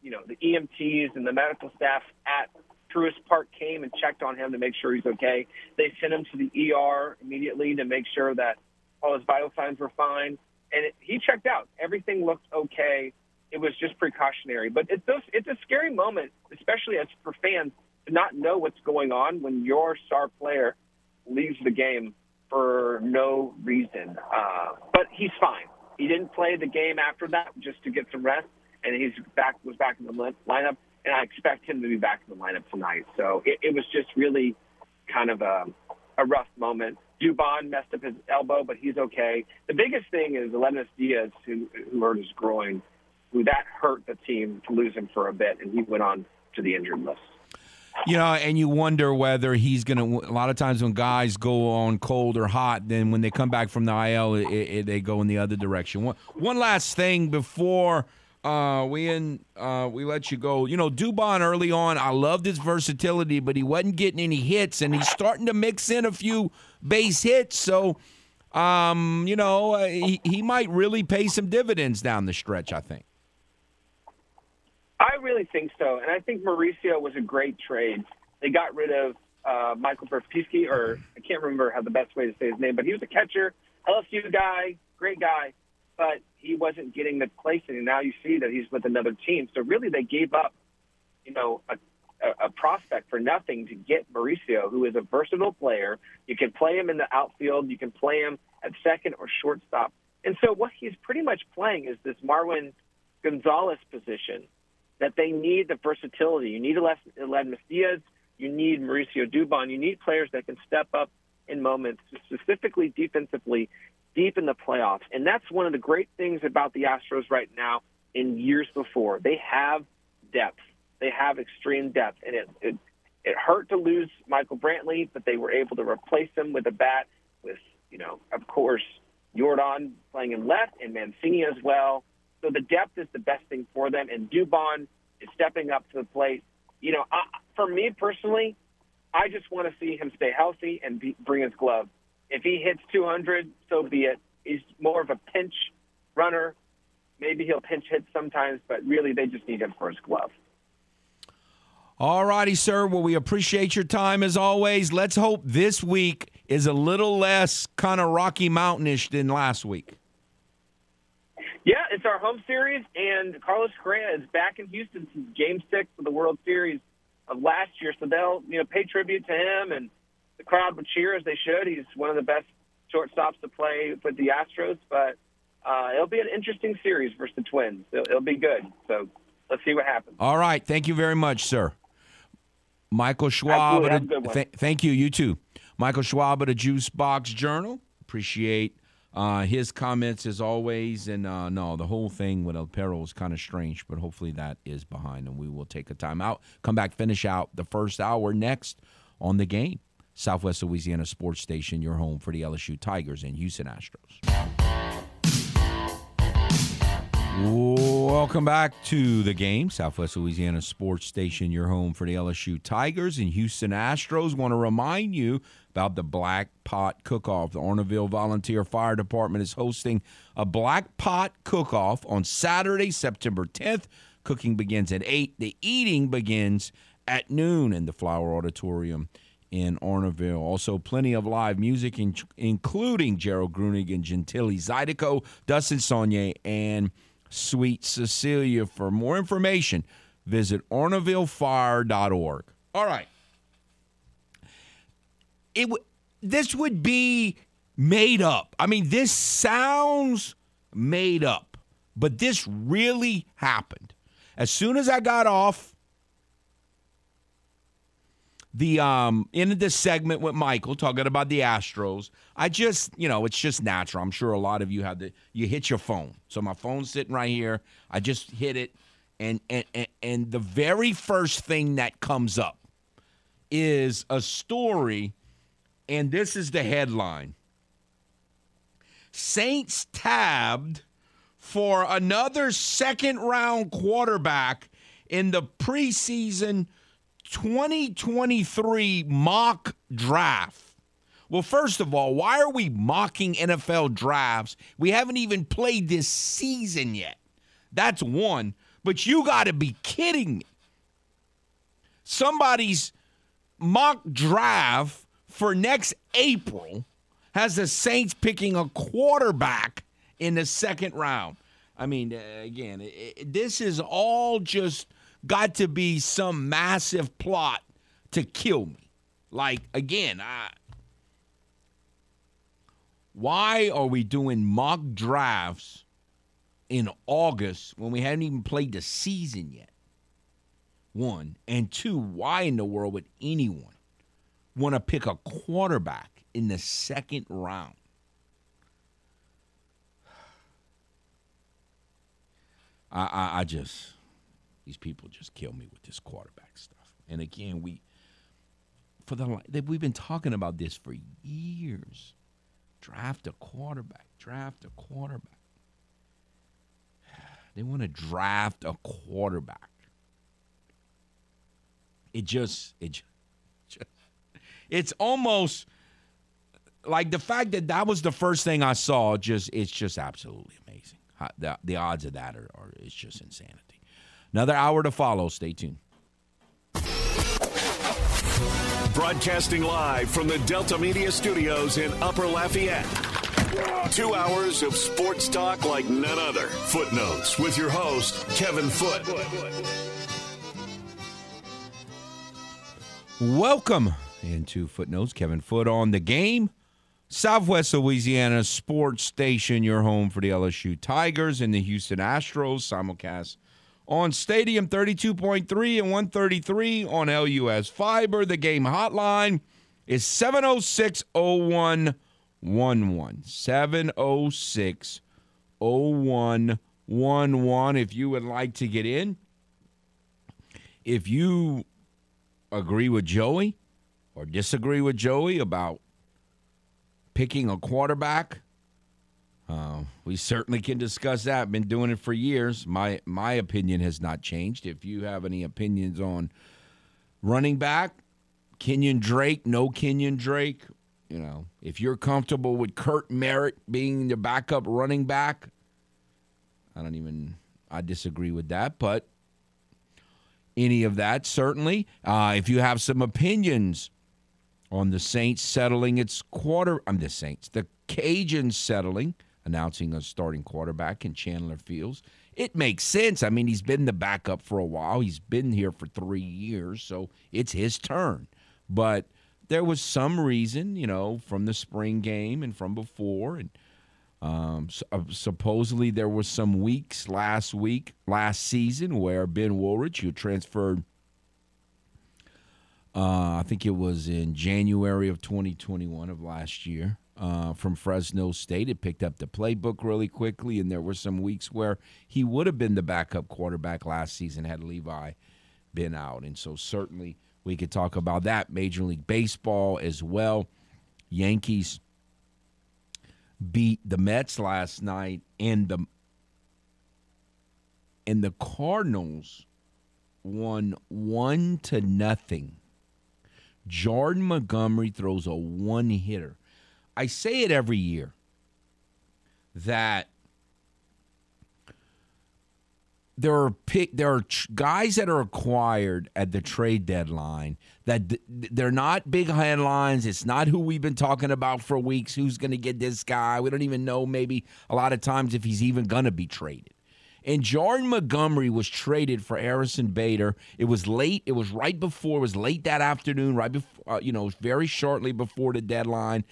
you know, the EMTs and the medical staff at Truist Park came and checked on him to make sure he's okay. They sent him to the ER immediately to make sure that all his vital signs were fine, and it, he checked out. Everything looked okay. It was just precautionary, but it's those, it's a scary moment, especially as for fans to not know what's going on when your star player leaves the game for no reason. Uh, but he's fine. He didn't play the game after that just to get some rest, and he's back was back in the lineup. And I expect him to be back in the lineup tonight. So it, it was just really kind of a, a rough moment. Dubon messed up his elbow, but he's okay. The biggest thing is Aledmys Diaz, who, who hurt his groin, who that hurt the team to lose him for a bit, and he went on to the injured list. You know, and you wonder whether he's going to. A lot of times when guys go on cold or hot, then when they come back from the IL, it, it, they go in the other direction. One, one last thing before uh, we in, uh, we let you go. You know, Dubon early on, I loved his versatility, but he wasn't getting any hits, and he's starting to mix in a few base hits. So, um, you know, uh, he, he might really pay some dividends down the stretch. I think. I really think so, and I think Mauricio was a great trade. They got rid of uh, Michael Papierski, or I can't remember how the best way to say his name, but he was a catcher, LSU guy, great guy, but he wasn't getting the placing. And now you see that he's with another team. So really, they gave up, you know, a, a, prospect for nothing to get Mauricio, who is a versatile player. You can play him in the outfield, you can play him at second or shortstop. And so what he's pretty much playing is this Marwin Gonzalez position that they need the versatility. You need Aledmys Diaz. You need Mauricio Dubon. You need players that can step up in moments, specifically defensively, deep in the playoffs. And that's one of the great things about the Astros right now in years before. They have depth. They have extreme depth. And it, it, it hurt to lose Michael Brantley, but they were able to replace him with a bat with, you know, of course, Yordan playing in left and Mancini as well. So the depth is the best thing for them, and Dubon is stepping up to the plate. You know, I, for me personally, I just want to see him stay healthy and be, bring his glove. If he hits 200, so be it. He's more of a pinch runner. Maybe he'll pinch hit sometimes, but really they just need him for his glove. All righty, sir. Well, we appreciate your time as always. Let's hope this week is a little less kind of Rocky Mountainish than last week. Yeah, it's our home series, and Carlos Correa is back in Houston since Game Six of the World Series of last year. So they'll you know pay tribute to him, and the crowd would cheer as they should. He's one of the best shortstops to play with the Astros, but uh, it'll be an interesting series versus the Twins. It'll, it'll be good. So let's see what happens. All right, thank you very much, sir. Michael Schwab. Th- thank you. You too. Michael Schwab of the Juice Box Journal. Appreciate uh, his comments as always, and uh, no, the whole thing with El Perro was kind of strange, but hopefully that is behind, and we will take a time out, come back, finish out the first hour next on the game. Southwest Louisiana Sports Station, your home for the LSU Tigers and Houston Astros. Welcome back to the game. Southwest Louisiana Sports Station, your home for the LSU Tigers and Houston Astros. Want to remind you about the Black Pot Cook Off. The Orneville Volunteer Fire Department is hosting a Black Pot Cook Off on Saturday, September 10th. Cooking begins at 8. The eating begins at noon in the Flower Auditorium in Orneville. Also, plenty of live music, in, including Gerald Grunig and Gentili Zydeco, Dustin Saunier, and Sweet Cecilia. For more information, visit ornevillefire.org. All right. It w- this would be made up. I mean, this sounds made up, but this really happened. As soon as I got off the um in this segment with Michael talking about the Astros. I just, you know, it's just natural. I'm sure a lot of you have the you hit your phone. So my phone's sitting right here. I just hit it and and and, and the very first thing that comes up is a story and this is the headline. Saints tabbed for another second round quarterback in the preseason 2023 mock draft. Well, first of all, why are we mocking NFL drafts? We haven't even played this season yet. That's one. But you got to be kidding me. Somebody's mock draft for next April has the Saints picking a quarterback in the second round. I mean, uh, again, it, it, this is all just got to be some massive plot to kill me. Like again, I Why are we doing mock drafts in August when we haven't even played the season yet? One. And two, why in the world would anyone want to pick a quarterback in the second round? I, I, I just, these people just kill me with this quarterback stuff. And again, we, for the we've been talking about this for years. Draft a quarterback. Draft a quarterback. They want to draft a quarterback. It just it just, it's almost like the fact that that was the first thing I saw. Just it's just absolutely amazing. The, the odds of that are, are it's just insanity. Another hour to follow. Stay tuned. Broadcasting live from the Delta Media Studios in Upper Lafayette. Two hours of sports talk like none other. Footnotes with your host, Kevin Foote. Welcome into Footnotes. Kevin Foote on the game. Southwest Louisiana Sports Station, your home for the LSU Tigers and the Houston Astros. Simulcast on Stadium 32.3 and 133 on LUS Fiber. The game hotline is 706 0111. 706 0111. If you would like to get in, if you agree with Joey or disagree with Joey about picking a quarterback, uh, we certainly can discuss that. Been doing it for years. My my opinion has not changed. If you have any opinions on running back, Kenyon Drake, no Kenyon Drake, you know, if you're comfortable with Kurt Merritt being the backup running back, I don't even I disagree with that, but any of that certainly. Uh, if you have some opinions on the Saints settling its quarter, I'm the Saints, the Cajuns settling announcing a starting quarterback in Chandler Fields. It makes sense. I mean, he's been the backup for a while. He's been here for three years, so it's his turn. But there was some reason, you know, from the spring game and from before, and um, so, uh, supposedly there was some weeks last week, last season, where Ben Wooldridge, who transferred, uh, I think it was in January of 2021 of last year, uh, from Fresno State. It picked up the playbook really quickly, and there were some weeks where he would have been the backup quarterback last season had Levi been out. And so certainly we could talk about that. Major League Baseball as well. Yankees beat the Mets last night, and the and the Cardinals won one to nothing. Jordan Montgomery throws a one hitter. I say it every year that there are pick, there are guys that are acquired at the trade deadline that they're not big headlines. It's not who we've been talking about for weeks. Who's going to get this guy? We don't even know maybe a lot of times if he's even going to be traded. And Jordan Montgomery was traded for Harrison Bader. It was late. It was right before. It was late that afternoon. Right before, uh, you know, very shortly before the deadline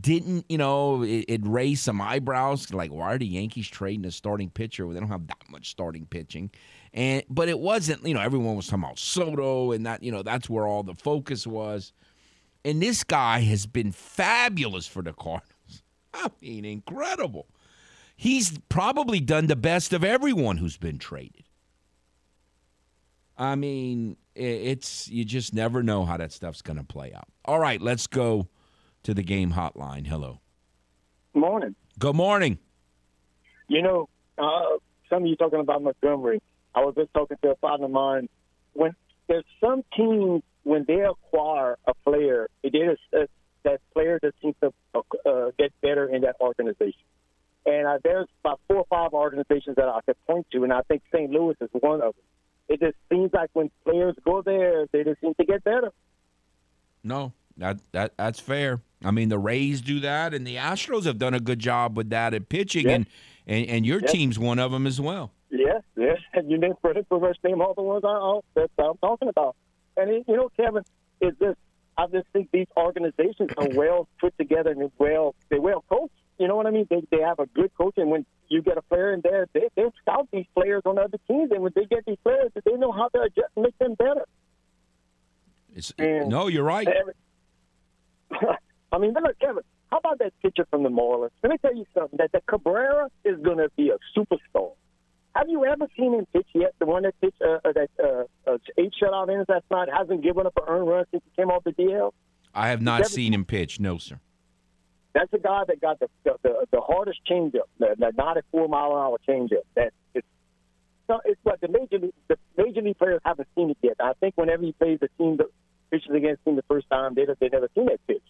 didn't, you know, it, it, raised some eyebrows. Like, why are the Yankees trading a starting pitcher? when they don't have that much starting pitching. And but it wasn't, you know, everyone was talking about Soto, and that, you know, that's where all the focus was. And this guy has been fabulous for the Cardinals. I mean, incredible. He's probably done the best of everyone who's been traded. I mean, it's you just never know how that stuff's going to play out. All right, let's go to the game hotline. Hello. Morning. Good morning. You know, uh, some of you talking about Montgomery. I was just talking to a partner of mine. When there's some teams when they acquire a player, it is uh, that player that seems to uh, get better in that organization. And uh, there's about four or five organizations that I could point to, and I think St. Louis is one of them. It just seems like when players go there, they just seem to get better. No, that that that's fair. I mean, the Rays do that, and the Astros have done a good job with that at pitching, yes. and, and and your yes. team's one of them as well. Yes, yes, and you didn't pretty much name all the ones I, that I'm talking about. And it, you know, Kevin, is this? I just think these organizations are well put together and well they're well coached. You know what I mean? They they have a good coach, and when you get a player in there, they they scout these players on other teams, and when they get these players, they know how to adjust and make them better. It's, And- no, you're right. I mean, look, Kevin, how about that pitcher from the Marlins? Let me tell you something. That the Cabrera is going to be a superstar. Have you ever seen him pitch yet? The one that pitched uh, uh, that uh, uh, eight shutout innings last night hasn't given up an earned run since he came off the DL. I have not Seven- seen him pitch. No, sir. That's the guy that got the the, the, the hardest changeup, the, the 94 mile an hour changeup. That it's so it's what the major league, the major league players haven't seen it yet. I think whenever he plays the team that pitches against him the first time, they they never seen that pitch,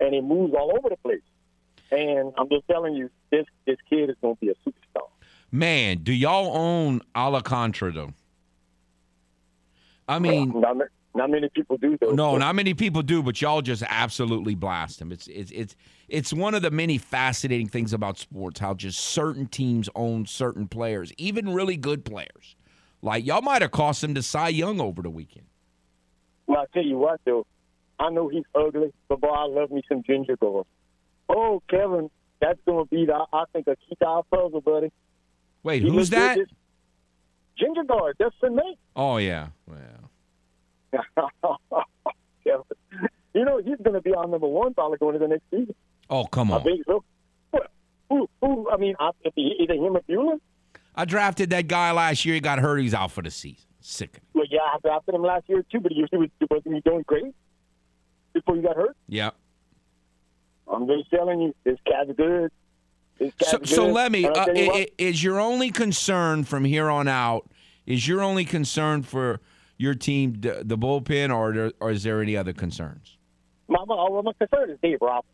and he moves all over the place. And I'm just telling you, this this kid is going to be a superstar. Man, do y'all own Alcantara though? I mean, not, not many people do though. no, not many people do, but y'all just absolutely blast him. It's it's it's it's one of the many fascinating things about sports how just certain teams own certain players, even really good players. Like y'all might have cost him to Cy Young over the weekend. Well, I tell you what though, I know he's ugly, but boy, I love me some ginger girl. Oh, Kevin, that's going to be the I think a key to our puzzle, buddy. Wait, He who's that? Ginger guard, that's for me. Oh yeah, well, Kevin. You know, he's going to be our number one probably going to the next season. oh come on. I on. think so. Who, who, I mean, I, if he, either him or Buehler. I drafted that guy last year. He got hurt. He's out for the season. Sick. Well, yeah, I drafted him last year too, but he was, he was, doing great before you got hurt? Yeah. I'm just telling you, this cat's good. This cat's So, good. so let me. Uh, I- I- is your only concern from here on out? Is your only concern for your team the, the bullpen, or or is there any other concerns? My, my, my concern is Dave Roberts.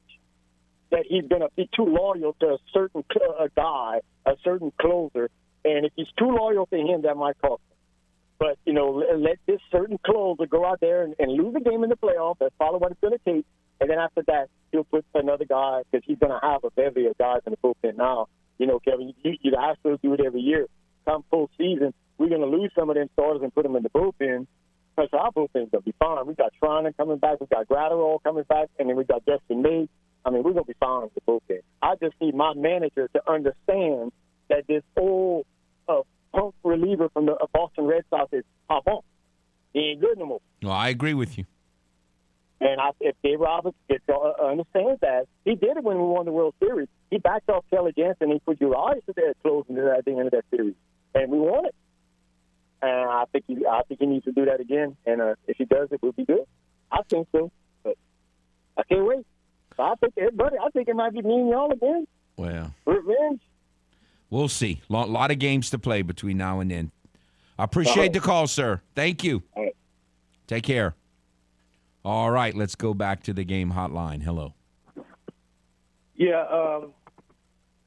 That he's going to be too loyal to a certain cl- a guy, a certain closer, and if he's too loyal to him, that might cost. But you know, let, let this certain closer go out there and, and lose a game in the playoffs. That's probably what it's going to take. And then after that, he'll put another guy because he's going to have a bevy of guys in the bullpen now. You know, Kevin, you, you the Astros do it every year. Come full season, we're going to lose some of them starters and put them in the bullpen. Because our bullpen's going to be fine. We got Treinen coming back. We got Graterol coming back. And then we got Dustin May. I mean, we're going to be fine with the bullpen. I just need my manager to understand that this old uh, punk reliever from the uh, Boston Red Sox is pop on. He ain't good no more. Well, I agree with you. And I, if Dave Roberts gets, uh, understands that, he did it when we won the World Series. He backed off Kenley Jansen. And he put Urias at that closing at the end of that series, and we won it. And I think he, I think he needs to do that again. And uh, if he does it, we'll be good. I think so. But I can't wait. So I think, buddy, I think it might be me and y'all again. Well, Revenge. We'll see. A lot, lot of games to play between now and then. I appreciate the call, sir. Thank you. Right. Take care. All right, let's go back to the game hotline. Hello. Yeah, um,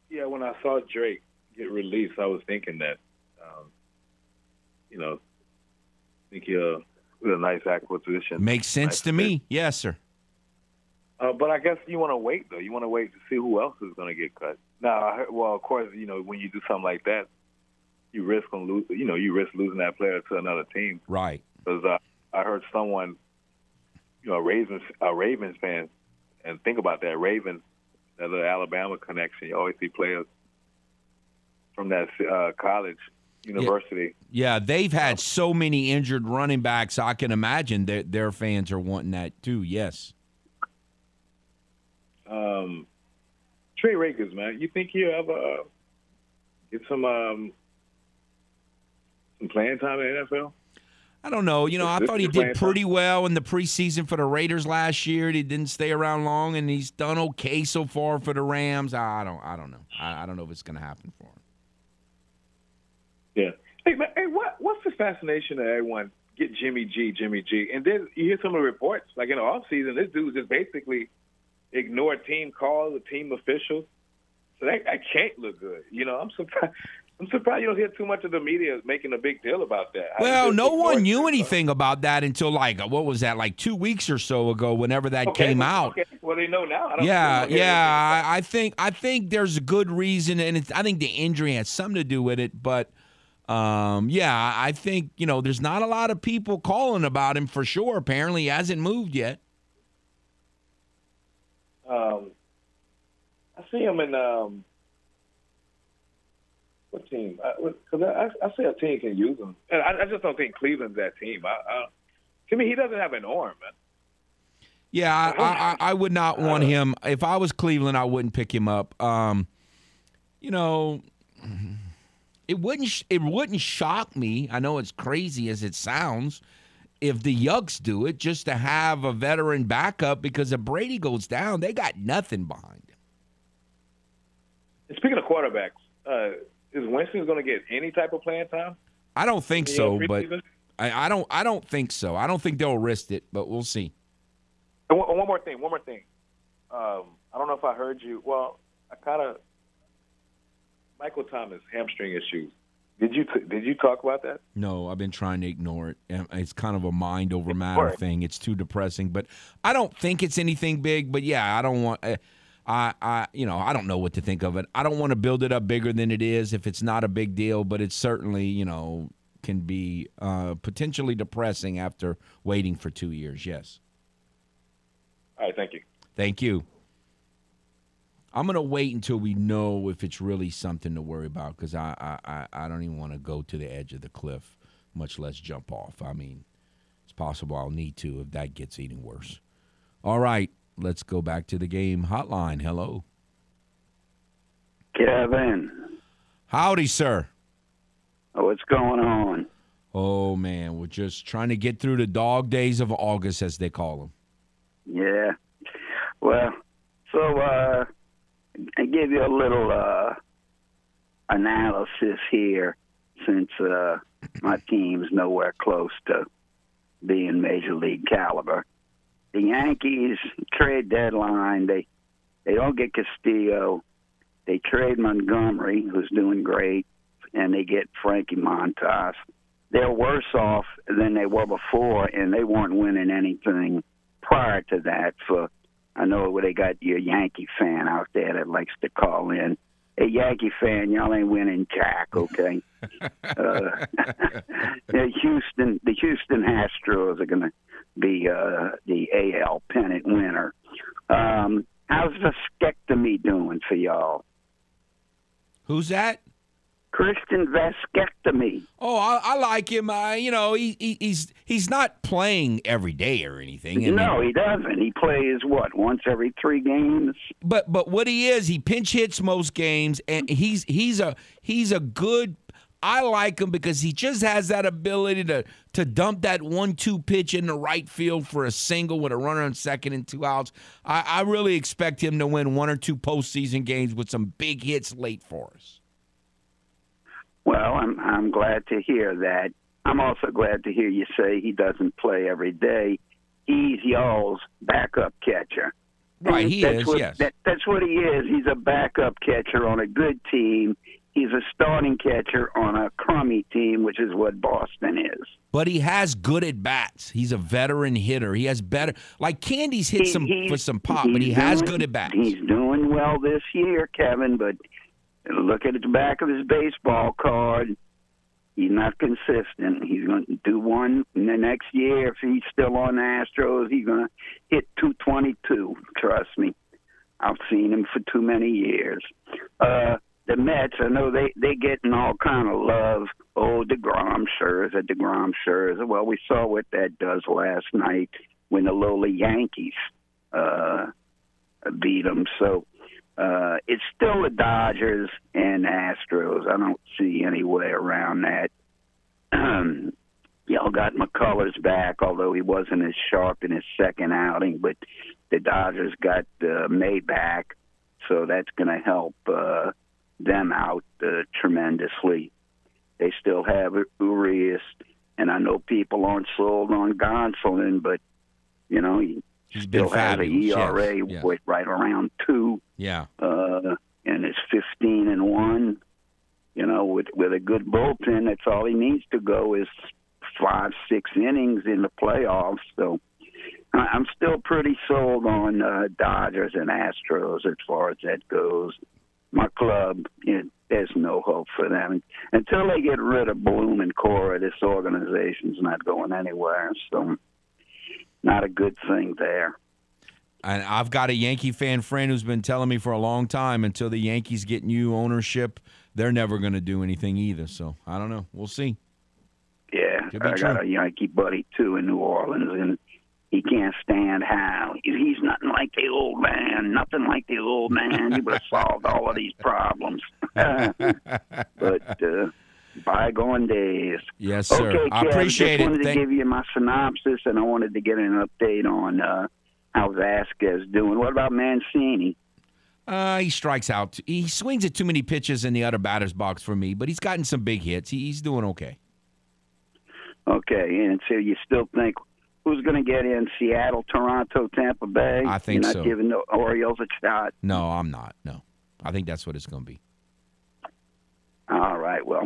yeah. When I saw Drake get released, I was thinking that, um, you know, I think he'll with a nice acquisition. Makes sense Nice to me. Yes, sir. Uh, but I guess you want to wait though. You want to wait to see who else is going to get cut. I heard, well, of course, you know when you do something like that, you risk on lose. You know, you risk losing that player to another team. Right. Because uh, I heard someone, you know, a Ravens a Ravens fan, and think about that Ravens, that little Alabama connection. You always see players from that uh, college, university. Yeah, they've had so many injured running backs. I can imagine that their fans are wanting that too. Yes. Um, Trey Ragas, man, you think he'll ever uh, get some um, some playing time in the NFL? I don't know. You know, I This thought he did time. pretty well in the preseason for the Raiders last year. He didn't stay around long, and he's done okay so far for the Rams. I don't. I don't know. I, I don't know if it's going to happen for him. Yeah. Hey, man, hey, what what's the fascination of everyone get Jimmy G, Jimmy G, and then you hear some of the reports like in the off season, this dude just basically ignored team calls, the team officials. So that, that can't look good. You know, I'm surprised. I'm surprised you don't hear too much of the media making a big deal about that. Well, no one knew anything about that until like what was that? Like two weeks or so ago, whenever that Okay, came well, out. Okay, well they know now. I don't, Yeah, yeah. I, I think I think there's a good reason, and it's, I think the injury has something to do with it. But um, yeah, I think you know there's not a lot of people calling about him for sure. Apparently, he hasn't moved yet. Um, I see him in um, what team? Because I, I, I see a team can use him, and I, I just don't think Cleveland's that team. I, I, to me, he doesn't have an arm, man. Yeah, I, I, I would not want him. If I was Cleveland, I wouldn't pick him up. Um, you know, it wouldn't it wouldn't shock me. I know it's crazy as it sounds. If the Yucks do it, just to have a veteran backup, because if Brady goes down, they got nothing behind him. Speaking of quarterbacks, uh, is Winston going to get any type of playing time? I don't think in so, but I, I don't. I don't think so. I don't think they'll risk it, but we'll see. And one, one more thing. One more thing. Um, I don't know if I heard you. Well, I kind of Michael Thomas hamstring issues. Did you did you talk about that? No, I've been trying to ignore it. It's kind of a mind over matter thing. It's too depressing, but I don't think it's anything big. But yeah, I don't want. eh, I, I, you know, I don't know what to think of it. I don't want to build it up bigger than it is. If it's not a big deal, but it's certainly, you know, can be uh, potentially depressing after waiting for two years. Yes. All right, thank you. Thank you. I'm gonna wait until we know if it's really something to worry about because I, I, I, don't even want to go to the edge of the cliff, much less jump off. I mean, it's possible I'll need to if that gets even worse. All right, let's go back to the game hotline. Hello, Kevin, howdy, sir. what's going on? Oh man, we're just trying to get through the dog days of August, as they call them. Yeah. Well, so uh, give you a little uh, analysis here since uh, my team's nowhere close to being major league caliber. The Yankees trade deadline, they they don't get Castillo. They trade Montgomery, who's doing great, and they get Frankie Montas. They're worse off than they were before, and they weren't winning anything prior to that. For I know where they got your Yankee fan out there that likes to call in. Hey, Yankee fan, y'all ain't winning jack, okay? uh, the Houston, the Houston Astros are going to be uh, the AL pennant winner. Um, how's vasectomy doing for y'all? Who's that? Christian vasectomy. Oh, I, I like him. Uh, you know, he, he he's he's not playing every day or anything. I mean- No, he doesn't. He plays what once every three games. But but what he is, he pinch hits most games, and he's he's a he's a good. I like him because he just has that ability to to dump that one-two pitch in the right field for a single with a runner on second and two outs. I, I really expect him to win one or two postseason games with some big hits late for us. Well, I'm I'm glad to hear that. I'm also glad to hear you say he doesn't play every day. He's y'all's backup catcher. Right, he that's is, What, yes. that, that's what he is. He's a backup catcher on a good team. He's a starting catcher on a crummy team, which is what Boston is. But he has good at bats. He's a veteran hitter. He has better like Candy's hit He- some for some pop, but he he's has good at bats. He's doing well this year, Kevin, but look at the back of his baseball card. He's not consistent. He's going to do one in the next year. If he's still on the Astros, he's going to hit 222. Trust me. I've seen him for too many years. Uh, the Mets, I know they they getting all kind of love. Oh, Degrom Scherzer, Degrom Scherzer. Well, we saw what that does last night when the lowly Yankees uh, beat them. So uh, it's still the Dodgers and Astros. I don't see any way around that. Um, y'all got McCullers back, although he wasn't as sharp in his second outing. But the Dodgers got uh, May back, so that's going to help uh, them out uh, tremendously. They still have Urias, and I know people aren't sold on Gonsolin, but you know He's been still has an ERA yes. with right around two Yeah. uh, and it's 15 and one. You know, with with a good bullpen, that's all he needs to go is five, six innings in the playoffs. So I- I'm still pretty sold on uh, Dodgers and Astros as far as that goes. My club, you know, there's no hope for them until they get rid of Bloom and Cora. This organization's not going anywhere. So not a good thing there. and I've got a Yankee fan friend who's been telling me for a long time until the Yankees get new ownership, they're never going to do anything either. So I don't know. We'll see. Yeah, I true. got a Yankee buddy too in New Orleans, and he can't stand how He's nothing like the old man. Nothing like the old man. He would have solved all of these problems. but uh, bygone days. Yes, sir. Okay, I appreciate just it. wanted to Thank- give you my synopsis, and I wanted to get an update on uh, how Vasquez doing. What about Mancini? Uh, he strikes out. He swings at too many pitches in the other batter's box for me, but he's gotten some big hits. He, he's doing okay. Okay, and so you still think who's going to get in? Seattle, Toronto, Tampa Bay? I think You're not so. giving the Orioles a shot. No, I'm not. No, I think that's what it's going to be. All right, well,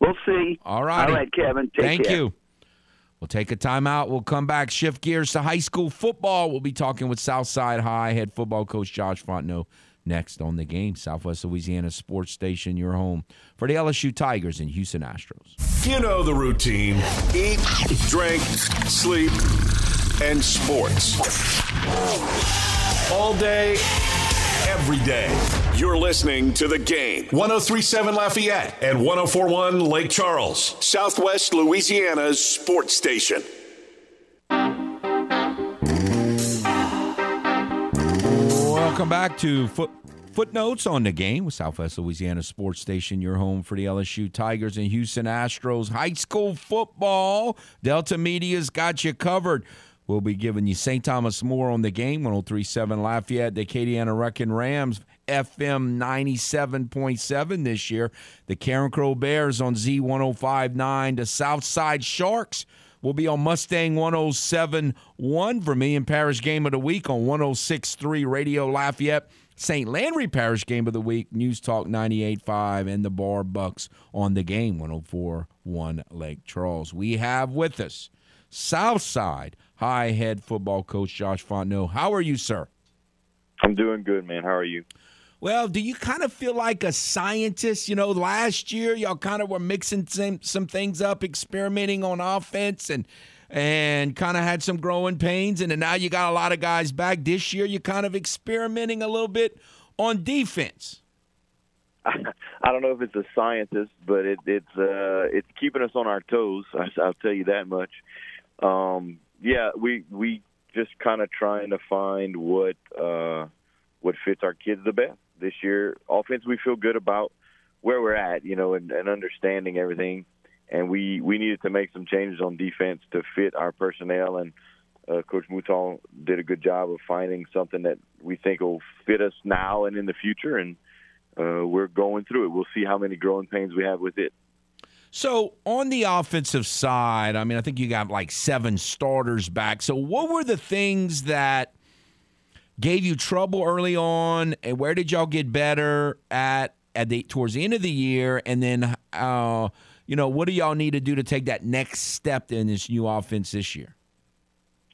we'll see. All right. All right, Kevin. Take Thank care. you. We'll take a timeout. We'll come back, shift gears to high school football. We'll be talking with Southside High head football coach Josh Fontenot next on the game. Southwest Louisiana Sports Station, your home for the LSU Tigers and Houston Astros. You know the routine eat, drink, sleep, and sports. All day, every day. You're listening to the game. 1037 Lafayette and 1041 Lake Charles, Southwest Louisiana's sports station. Welcome back to Foot Footnotes on the game with Southwest Louisiana Sports Station, your home for the LSU Tigers and Houston Astros. High school football. Delta Media's got you covered. We'll be giving you St. Thomas More on the game, 1037 Lafayette, the Acadiana Wrecking Rams, FM 97.7 this year. The Carencro Bears on Z1059. The Southside Sharks will be on Mustang 107.1 Vermilion Parish Game of the Week on 106.3 Radio Lafayette. St. Landry Parish Game of the Week, News Talk 98.5, and the Barbe Bucs on the game 104.1 Lake Charles. We have with us Southside High Head football coach Josh Fontenot. How are you, sir? I'm doing good, man. How are you? Well, do you kind of feel like a scientist? You know, last year y'all kind of were mixing some, some things up, experimenting on offense and and kind of had some growing pains and now you got a lot of guys back this year you're kind of experimenting a little bit on defense. I don't know if it's a scientist, but it, it's uh, it's keeping us on our toes. I, I'll tell you that much. Um, yeah, we we just kind of trying to find what uh, what fits our kids the best this year. Offense, we feel good about where we're at, you know, and, and understanding everything. And we we needed to make some changes on defense to fit our personnel. And uh, Coach Mouton did a good job of finding something that we think will fit us now and in the future. And uh, we're going through it. We'll see how many growing pains we have with it. So on the offensive side, I mean, I think you got like seven starters back. So what were the things that gave you trouble early on, and where did y'all get better at at the towards the end of the year? And then, uh, you know, what do y'all need to do to take that next step in this new offense this year?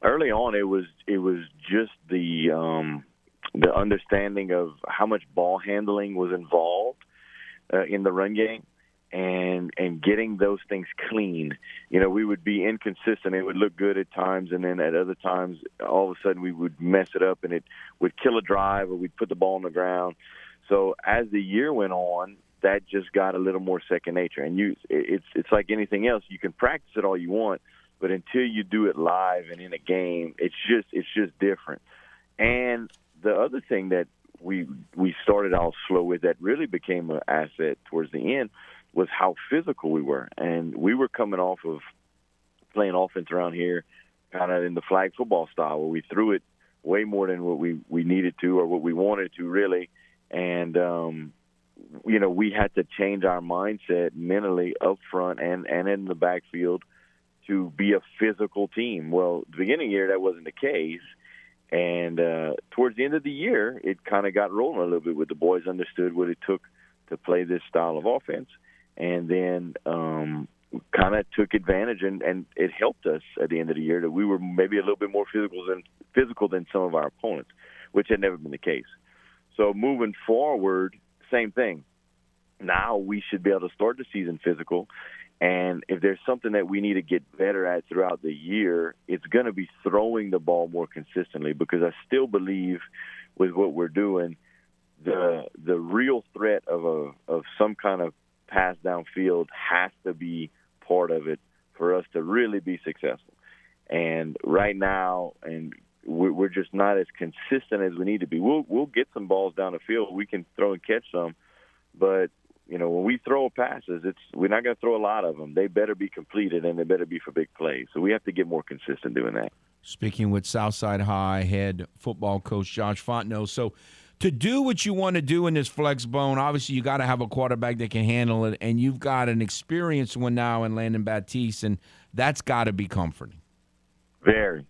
Early on, it was it was just the um, the understanding of how much ball handling was involved uh, in the run game and and getting those things clean. You know, we would be inconsistent. It would look good at times, and then at other times, all of a sudden, we would mess it up, and it would kill a drive, or we'd put the ball on the ground. So as the year went on, that just got a little more second nature. And you, it's it's like anything else. You can practice it all you want, but until you do it live and in a game, it's just it's just different. And the other thing that we we started out slow with that really became an asset towards the end was how physical we were, and we were coming off of playing offense around here, kind of in the flag football style, where we threw it way more than what we we needed to or what we wanted to really, and um, you know we had to change our mindset mentally up front and and in the backfield to be a physical team. Well, the beginning of the year that wasn't the case. And uh, towards the end of the year, it kind of got rolling a little bit with the boys understood what it took to play this style of offense, and then um, kind of took advantage and, and it helped us at the end of the year that we were maybe a little bit more physical than physical than some of our opponents, which had never been the case. So moving forward, same thing. Now we should be able to start the season physical, And if there's something that we need to get better at throughout the year, it's going to be throwing the ball more consistently because I still believe with what we're doing, the the real threat of a of some kind of pass downfield has to be part of it for us to really be successful. And right now, and we're just not as consistent as we need to be. We'll we'll get some balls down the field. We can throw and catch some, but you know when we throw passes, it's we're not going to throw a lot of them. They better be completed and they better be for big plays. So we have to get more consistent doing that. Speaking with Southside High head football coach Josh Fontenot. So to do what you want to do in this flex bone, obviously you got to have a quarterback that can handle it, and you've got an experienced one now in Landon Batiste, and that's got to be comforting. Very,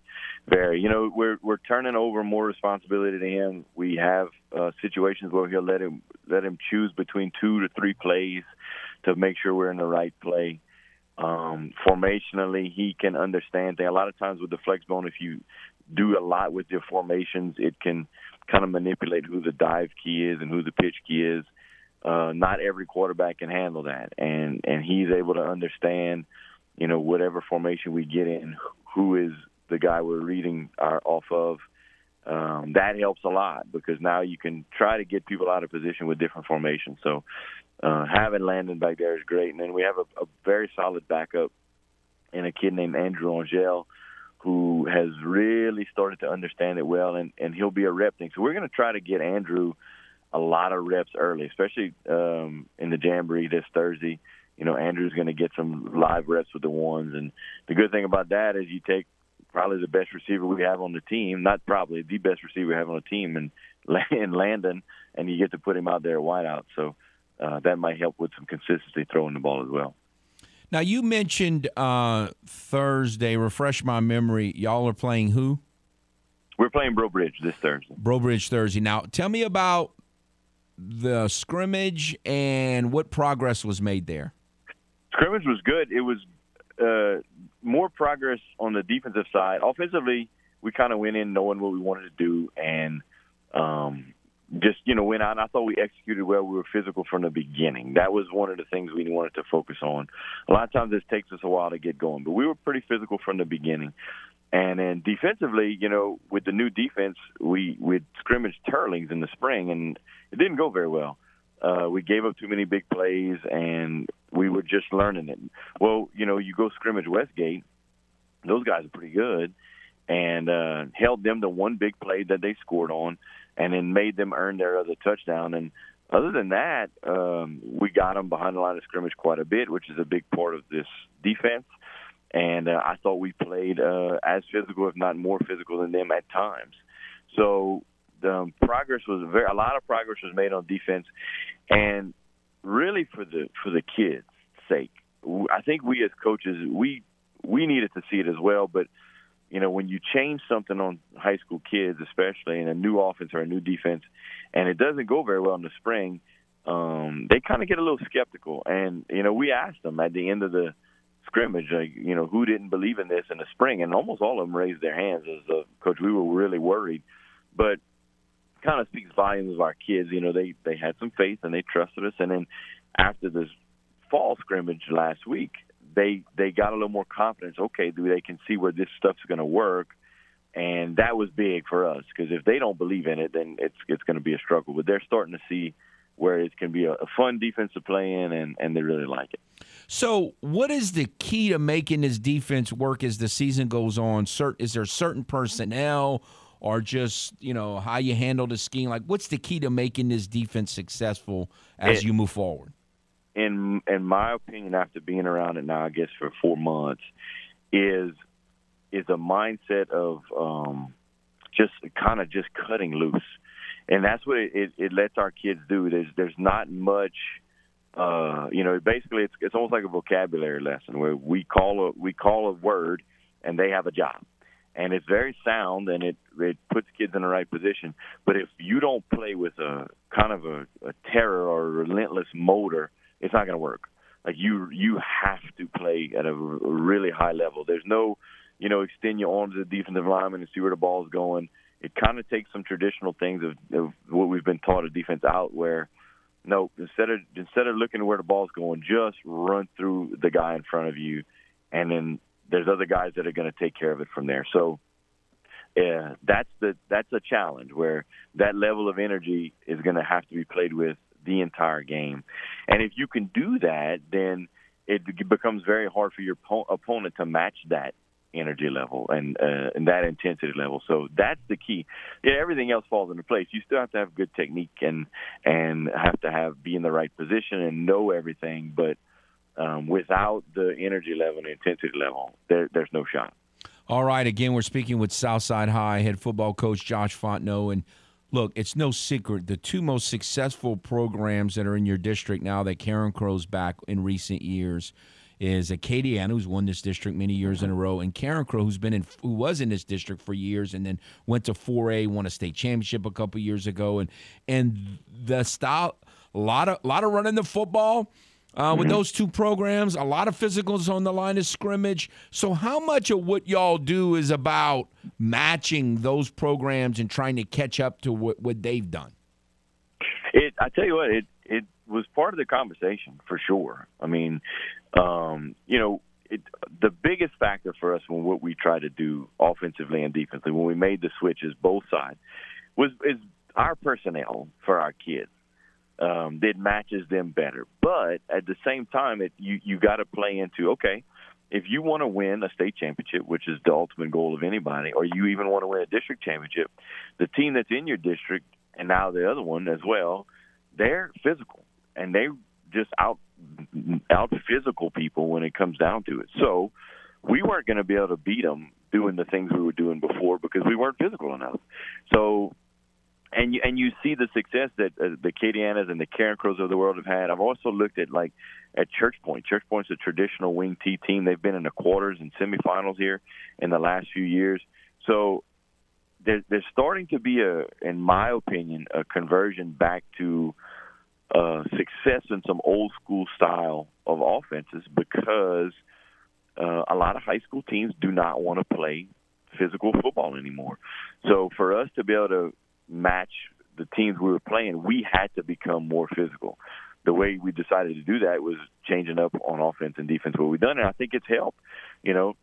very. You know, we're we're turning over more responsibility to him. We have uh, situations where he'll let him let him choose between two to three plays to make sure we're in the right play. Um, formationally, he can understand things. A lot of times with the flex bone, if you do a lot with your formations, it can kind of manipulate who the dive key is and who the pitch key is. Uh, not every quarterback can handle that, and and he's able to understand, you know, whatever formation we get in, who is the guy we're reading our, off of. Um, that helps a lot because now you can try to get people out of position with different formations. So uh, having Landon back there is great, and then we have a, a very solid backup and a kid named Andrew Angel who has really started to understand it well, and, and he'll be a rep thing. So we're going to try to get Andrew a lot of reps early, especially um, in the Jamboree this Thursday. You know, Andrew's going to get some live reps with the ones, and the good thing about that is you take probably the best receiver we have on the team, not probably the best receiver we have on the team, and and Landon, and you get to put him out there at wideout. So uh, that might help with some consistency throwing the ball as well. Now you mentioned uh, Thursday. Refresh my memory. Y'all are playing who? We're playing Breaux Bridge this Thursday. Breaux Bridge Thursday. Now tell me about the scrimmage and what progress was made there. Scrimmage was good. It was uh, more progress on the defensive side. Offensively, we kind of went in knowing what we wanted to do, and um, just you know went out. And I thought we executed well. We were physical from the beginning. That was one of the things we wanted to focus on. A lot of times this takes us a while to get going, but we were pretty physical from the beginning. And then defensively, you know, with the new defense, we we scrimmaged Teurlings in the spring, and it didn't go very well. Uh, we gave up too many big plays, and we were just learning it. Well, you know, you go scrimmage Westgate; those guys are pretty good, and uh, held them to one big play that they scored on and then made them earn their other touchdown. And other than that, um, we got them behind the line of scrimmage quite a bit, which is a big part of this defense. And uh, I thought we played uh, as physical, if not more physical, than them at times. So the um, progress was very a lot of progress was made on defense, and really for the for the kids' sake, I think we as coaches we we needed to see it as well, but you know, when you change something on high school kids, especially in a new offense or a new defense, and it doesn't go very well in the spring, um, they kind of get a little skeptical. And you know, we asked them at the end of the scrimmage, like, you know, who didn't believe in this in the spring, and almost all of them raised their hands as uh, coach. We were really worried, but kind of speaks volumes of our kids. You know, they they had some faith and they trusted us, and then after this fall scrimmage last week, they they got a little more confidence. Okay, they can see where this stuff's going to work, and that was big for us because if they don't believe in it, then it's it's going to be a struggle. But they're starting to see where it can be a, a fun defense to play in, and and they really like it. So, what is the key to making this defense work as the season goes on? Is there certain personnel? Or just you know how you handle the scheme. Like, what's the key to making this defense successful as it, you move forward? In in my opinion, after being around it now, I guess for four months, is is a mindset of um, just kind of just cutting loose, and that's what it, it, it lets our kids do. There's there's not much. Uh, you know, basically, it's it's almost like a vocabulary lesson where we call a we call a word, and they have a job, and it's very sound, and it it puts kids in the right position. But if you don't play with a kind of a, a terror or a relentless motor, it's not going to work. Like you, you have to play at a really high level. There's no, you know, extend your arms to the defensive lineman and see where the ball's going. It kind of takes some traditional things of, of what we've been taught of defense out, where no, instead of instead of looking where the ball's going, just run through the guy in front of you, and then there's other guys that are going to take care of it from there. So yeah, that's the that's a challenge where that level of energy is going to have to be played with the entire game, and if you can do that, then it becomes very hard for your po- opponent to match that energy level and uh, and that intensity level. So that's the key. Yeah, everything else falls into place. You still have to have good technique and and have to have be in the right position and know everything, but um, without the energy level and intensity level, there, there's no shot. All right, again, we're speaking with Southside High head football coach Josh Fontenot. And look, it's no secret. The two most successful programs that are in your district now that Carencro's back in recent years is Acadiana, who's won this district many years in a row, and Carencro, who's been in, who was in this district for years, and then went to 4A, won a state championship a couple years ago, and and the style, a lot of a lot of running the football uh, with those two programs. A lot of physicals on the line of scrimmage. So, how much of what y'all do is about matching those programs and trying to catch up to what, what they've done? It, I tell you what, it it was part of the conversation for sure. I mean, um, you know, it, the biggest factor for us when what we try to do offensively and defensively when we made the switches both sides was is our personnel for our kids um, that matches them better. But at the same time, it, you you got to play into okay. If you want to win a state championship, which is the ultimate goal of anybody, or you even want to win a district championship, the team that's in your district and now the other one as well, they're physical and they just out out physical people when it comes down to it. So we weren't going to be able to beat them doing the things we were doing before because we weren't physical enough. So and you and you see the success that uh, the Acadianas and the Carencros of the world have had. I've also looked at like at Church Point. Church Point's a traditional wing T team. They've been in the quarters and semifinals here in the last few years. So there's there's starting to be a, in my opinion, a conversion back to uh, success in some old school style of offenses because uh, a lot of high school teams do not want to play physical football anymore. So for us to be able to match the teams we were playing, we had to become more physical. The way we decided to do that was changing up on offense and defense what we've done, and I think it's helped. You know,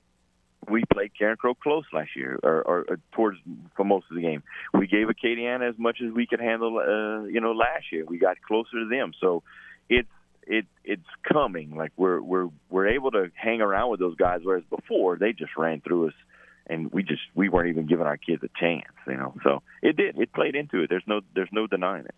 we played Carencro close last year, or, or, or towards for most of the game. We gave Acadiana as much as we could handle. Uh, you know, last year we got closer to them, so it's it it's coming. Like we're we're we're able to hang around with those guys, whereas before they just ran through us and we just we weren't even giving our kids a chance, you know. So it did. It played into it. There's no there's no denying it.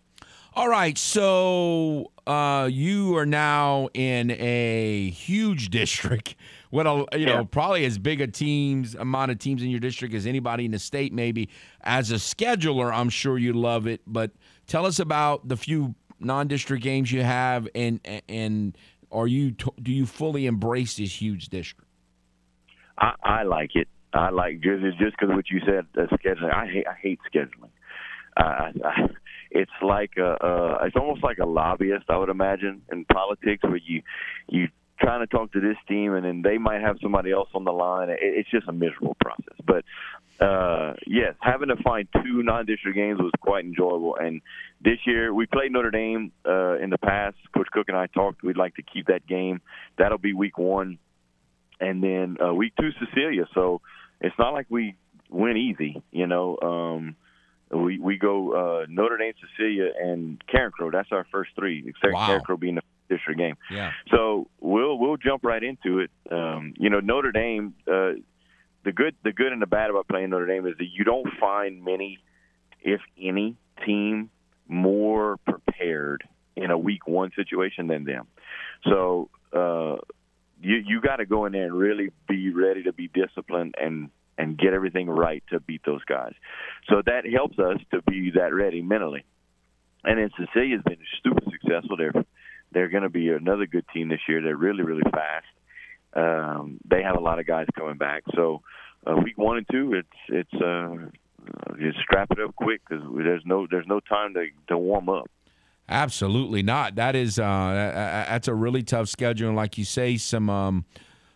All right, so uh, you are now in a huge district with a you know Yeah. probably as big a teams amount of teams in your district as anybody in the state. Maybe as a scheduler, I'm sure you love it. But tell us about the few non-district games you have, and and are you do you fully embrace this huge district? I, I like it. I like just just because what you said, uh, scheduling. I hate I hate scheduling. Uh, I, it's like a, uh, it's almost like a lobbyist, I would imagine, in politics, where you you trying to talk to this team, and then they might have somebody else on the line. It, it's just a miserable process. But uh, yes, having to find two non-district games was quite enjoyable. And this year we played Notre Dame uh, in the past. Coach Cook and I talked. We'd like to keep that game. That'll be week one, and then uh, week two Cecilia. So it's not like we win easy, you know. Um, we we go uh, Notre Dame, Cecilia, and Carencro. That's our first three, except Wow. Carencro being the district game. Yeah. So we'll we'll jump right into it. Um, you know, Notre Dame. Uh, the good the good and the bad about playing Notre Dame is that you don't find many, if any, team more prepared in a week one situation than them. So uh, you you got to go in there and really be ready to be disciplined and and get everything right to beat those guys. So that helps us to be that ready mentally. And then Cecilia's been super successful. They're they're going to be another good team this year. They're really really fast. Um, they have a lot of guys coming back. So uh, week one and two, it's it's uh, just strap it up quick because there's no there's no time to to warm up. Absolutely not. That is uh, that's a really tough schedule, and like you say, some um,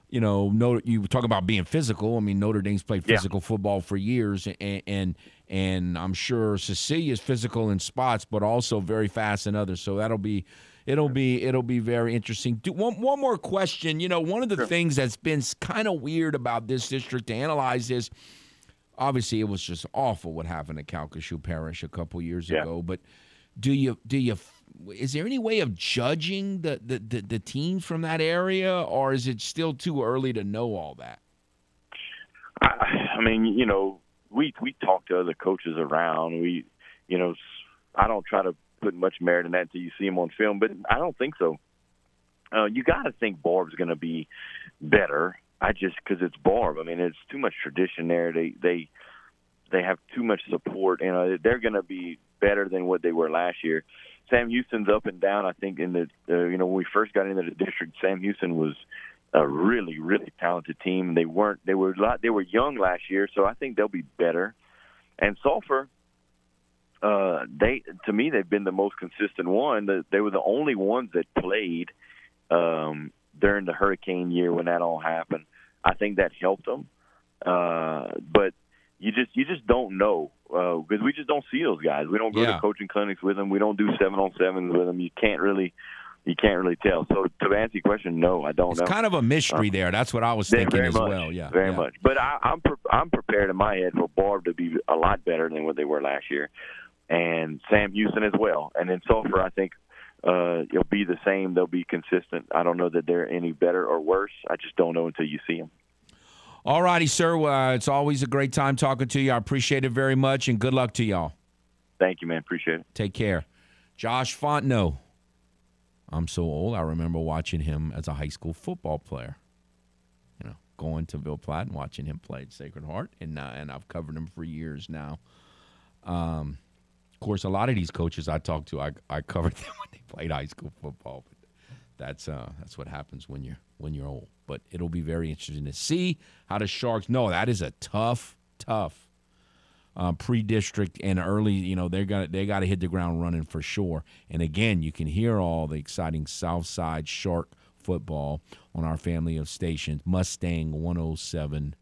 you know, Notre, you talk about being physical. I mean, Notre Dame's played Yeah. physical football for years, and, and and I'm sure Cecilia's physical in spots, but also very fast in others. So that'll be. It'll be it'll be very interesting. Do, one one more question. You know, one of the things that's been kind of weird about this district to analyze is obviously it was just awful what happened at Calcasieu Parish a couple years Yeah. ago. But do you do you is there any way of judging the, the, the, the from that area, or is it still too early to know all that? I, I mean, you know, we we talk to other coaches around. We, you know, I don't try to put much merit in that until you see him on film, but I don't think so. Uh, you got to think Barbe's going to be better. I just because it's Barbe. I mean, it's too much tradition there. They they they have too much support. You know, they're going to be better than what they were last year. Sam Houston's up and down. I think in the uh, you know when we first got into the district, Sam Houston was a really really talented team. They weren't they were lot they were young last year, so I think they'll be better. And Sulphur, uh, they to me they've been the most consistent one. They were the only ones that played um, during the hurricane year when that all happened. I think that helped them, uh, but you just you just don't know because we just don't see those guys. We don't go Yeah. to coaching clinics with them. We don't do seven on sevens with them. You can't really you can't really tell. So to answer your question, no, I don't know. It's know. kind of a mystery Uh, there. That's what I was thinking as much, well. Yeah, very yeah. much. But I, I'm pre- I'm prepared in my head for Barbe to be a lot better than what they were last year, and Sam Houston as well. And then Sulphur, I think uh, it'll be the same. They'll be consistent. I don't know that they're any better or worse. I just don't know until you see them. All righty, sir. Uh, it's always a great time talking to you. I appreciate it very much, and good luck to y'all. Thank you, man. Appreciate it. Take care. Josh Fontenot. I'm so old. I remember watching him as a high school football player. You know, going to Ville Platte and watching him play at Sacred Heart, and uh, and I've covered him for years now. Um, of course, a lot of these coaches I talked to, I I covered them when they played high school football. But that's uh that's what happens when you're when you're old. But it'll be very interesting to see how the Sharks. No, that is a tough, tough um, pre-district and early. You know, they're gonna they got to hit the ground running for sure. And again, you can hear all the exciting South Side Shark football on our family of stations, Mustang 107.1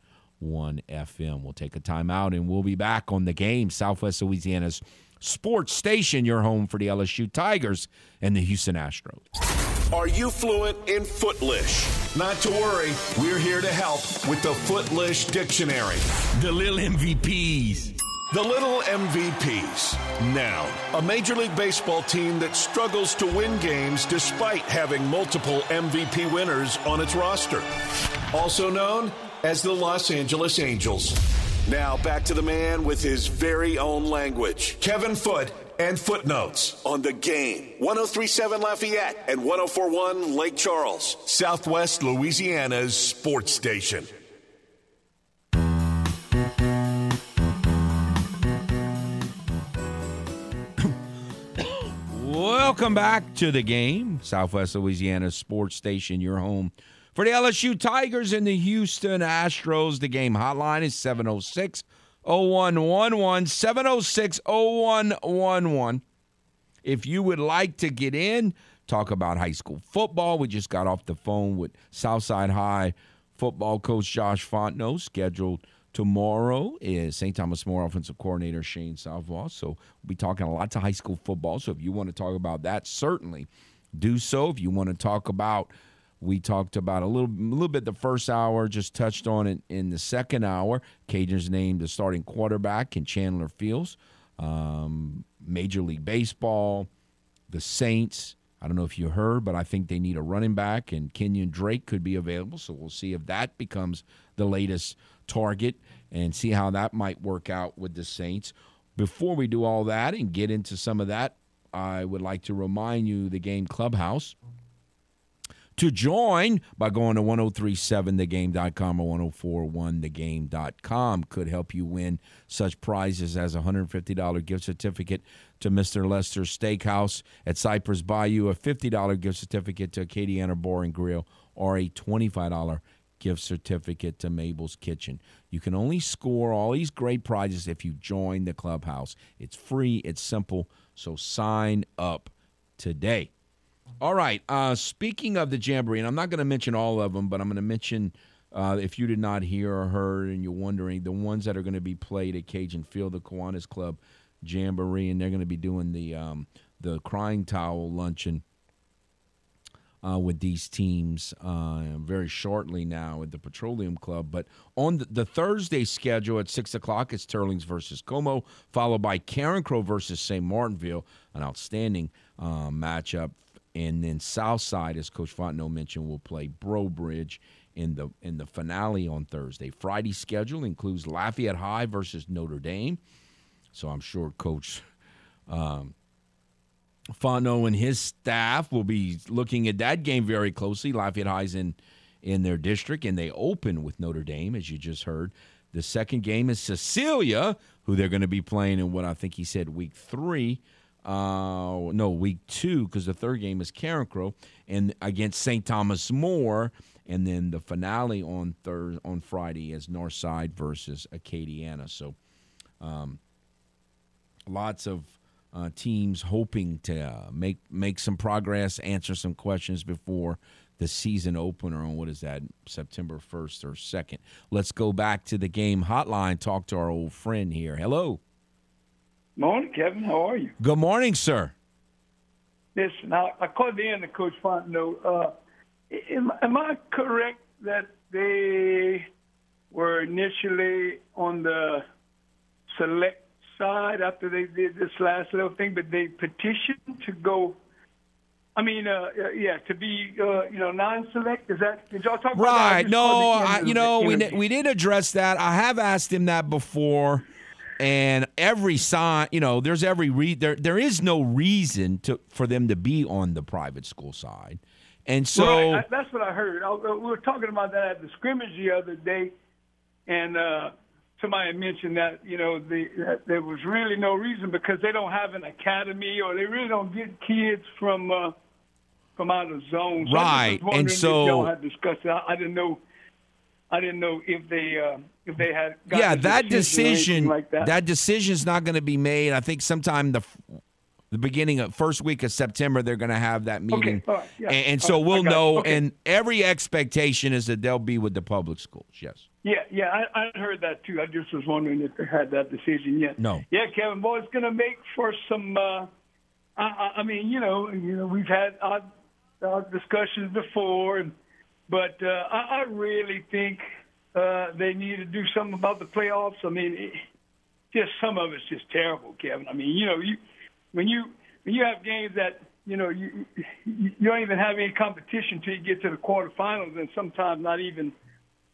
FM. We'll take a timeout and we'll be back on the game. Southwest Louisiana's sports station, your home for the LSU Tigers and the Houston Astros. Are you fluent in Footlish? Not to worry, we're here to help with the Footlish Dictionary. The little MVPs. The Little MVPs. Now, a Major League Baseball team that struggles to win games despite having multiple MVP winners on its roster. Also known as the Los Angeles Angels. Now, back to the man with his very own language, Kevin Foote and footnotes on the game. 1037 Lafayette and 1041 Lake Charles, Southwest Louisiana's sports station. Welcome back to the game, Southwest Louisiana Sports Station, your home for the LSU Tigers and the Houston Astros. The game hotline is 706 0111. 706 0111. If you would like to get in, talk about high school football, we just got off the phone with Southside High football coach Josh Fontenot, scheduled tomorrow is St. Thomas More offensive coordinator Shane Southwell. So we'll be talking a lot to high school football. So if you want to talk about that, certainly do so. If you want to talk about, we talked about a little, a little bit the first hour, just touched on it in the second hour. Cajuns named the starting quarterback in Chandler Fields. Um, Major League Baseball, the Saints. I don't know if you heard, but I think they need a running back, and Kenyon Drake could be available. So we'll see if that becomes the latest target and see how that might work out with the Saints. Before we do all that and get into some of that, I would like to remind you the game clubhouse to join by going to 1037thegame.com or 1041thegame.com could help you win such prizes as a $150 gift certificate to Mr. Lester Steakhouse at Cypress Bayou, a $50 gift certificate to Acadiana Bar and Grill, or a $25 gift certificate to Mabel's Kitchen. You can only score all these great prizes if you join the clubhouse. It's free, it's simple, so sign up today. All right. Uh, speaking of the Jamboree, and I'm not going to mention all of them, but I'm going to mention, uh, if you did not hear or heard and you're wondering, the ones that are going to be played at Cajun Field, the Kiwanis Club Jamboree, and they're going to be doing the um, the Crying Towel Luncheon uh, with these teams uh, very shortly now at the Petroleum Club. But on the, the Thursday schedule at 6 o'clock, it's Teurlings versus Comeaux, followed by Carencro versus St. Martinville, an outstanding uh, matchup. And then Southside, as Coach Fontenot mentioned, will play Breaux Bridge in the in the finale on Thursday. Friday schedule includes Lafayette High versus Notre Dame. So I'm sure Coach um, Fontenot and his staff will be looking at that game very closely. Lafayette High's in in their district, and they open with Notre Dame, as you just heard. The second game is Cecilia, who they're going to be playing in what I think he said week three. Uh, no, week two, because the third game is Carencro, and against St. Thomas More, and then the finale on Thursday on Friday is Northside versus Acadiana. So, um, lots of uh, teams hoping to uh, make make some progress, answer some questions before the season opener on what is that September first or second. Let's go back to the game hotline. Talk to our old friend here. Hello. Morning, Kevin. How are you? Good morning, sir. Listen, I, I called the end of Coach Fontenot. Uh, am, am I correct that they were initially on the select side after they did this last little thing, but they petitioned to go. I mean, uh, yeah, to be uh, you know non-select. Is that did y'all talk about that? Right. No, I, you know, we we did address that. I have asked him that before, and every sign, you know, there's every re- there there is no reason to for them to be on the private school side, and so right, I, that's what I heard. I, we were talking about that at the scrimmage the other day, and uh, somebody mentioned that you know the, that there was really no reason because they don't have an academy or they really don't get kids from uh, from out of zone. So Right, and so- discussed it. I, I didn't know. I didn't know if they uh, if they had gotten yeah, that decision or decision anything like that. that decision's not going to be made. I think sometime the the beginning of first week of September they're going to have that meeting, all right, yeah. and, and so right, we'll know. Okay. And every expectation is that they'll be with the public schools. Yes. Yeah, yeah, I, I heard that too. I just was wondering if they had that decision yet. No. Yeah, Kevin, boy, it's going to make for some. Uh, I, I, mean, you know, you know, we've had our, our discussions before, and but uh, I, I really think uh, they need to do something about the playoffs. I mean, it, just some of it's just terrible, Kevin. I mean, you know, you when you when you have games that you know you you don't even have any competition till you get to the quarterfinals, and sometimes not even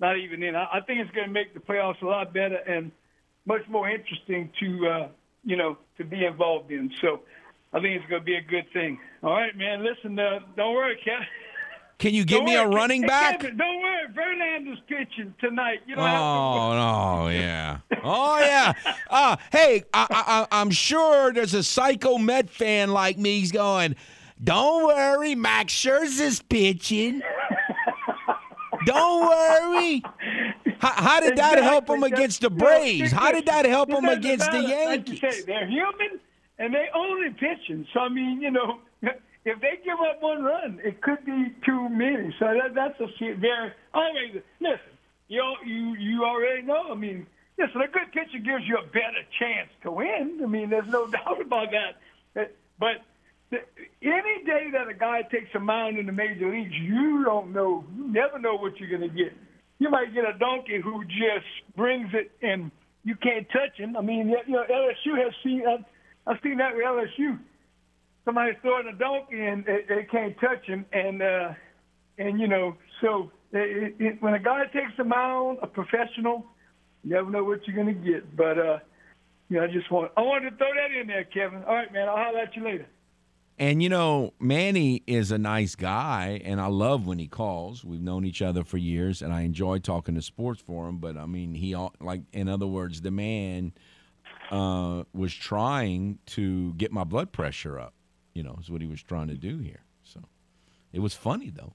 not even in. I, I think it's going to make the playoffs a lot better and much more interesting to uh, you know to be involved in. So I think it's going to be a good thing. All right, man. Listen, uh, don't worry, Kevin. Can you give Don't me a worry, running Hey, back? Kevin, don't worry, Verlander's pitching tonight. You don't have to Oh no, yeah. Oh yeah. Uh, hey, I, I, I'm sure there's a psycho Met fan like me He's going. Don't worry, Max Scherzer's pitching. Don't worry. How, how did that help him against the Braves? How did that help him against the matter. Like Yankees? say, they're human and they only pitching. So I mean, you know, if they give up one run, it could be too many. So that, that's a very. Always listen. You you you already know. I mean, listen, a good pitcher gives you a better chance to win. I mean, there's no doubt about that. But any day that a guy takes a mound in the major leagues, you don't know. You never know what you're going to get. You might get a donkey who just brings it and you can't touch him. I mean, you know, LSU has seen. I've seen that with LSU. Somebody's throwing a donkey and they, can't touch him, and uh, and you know, so it, it, when a guy takes a mound, a professional, you never know what you're going to get. But uh, you know, I just want I wanted to throw that in there, Kevin. All right, man. I'll holler at you later. And you know, Manny is a nice guy, and I love when he calls. We've known each other for years, and I enjoy talking to sports for him. But I mean, he like, in other words, the man uh, was trying to get my blood pressure up. You know, is what he was trying to do here. So it was funny though.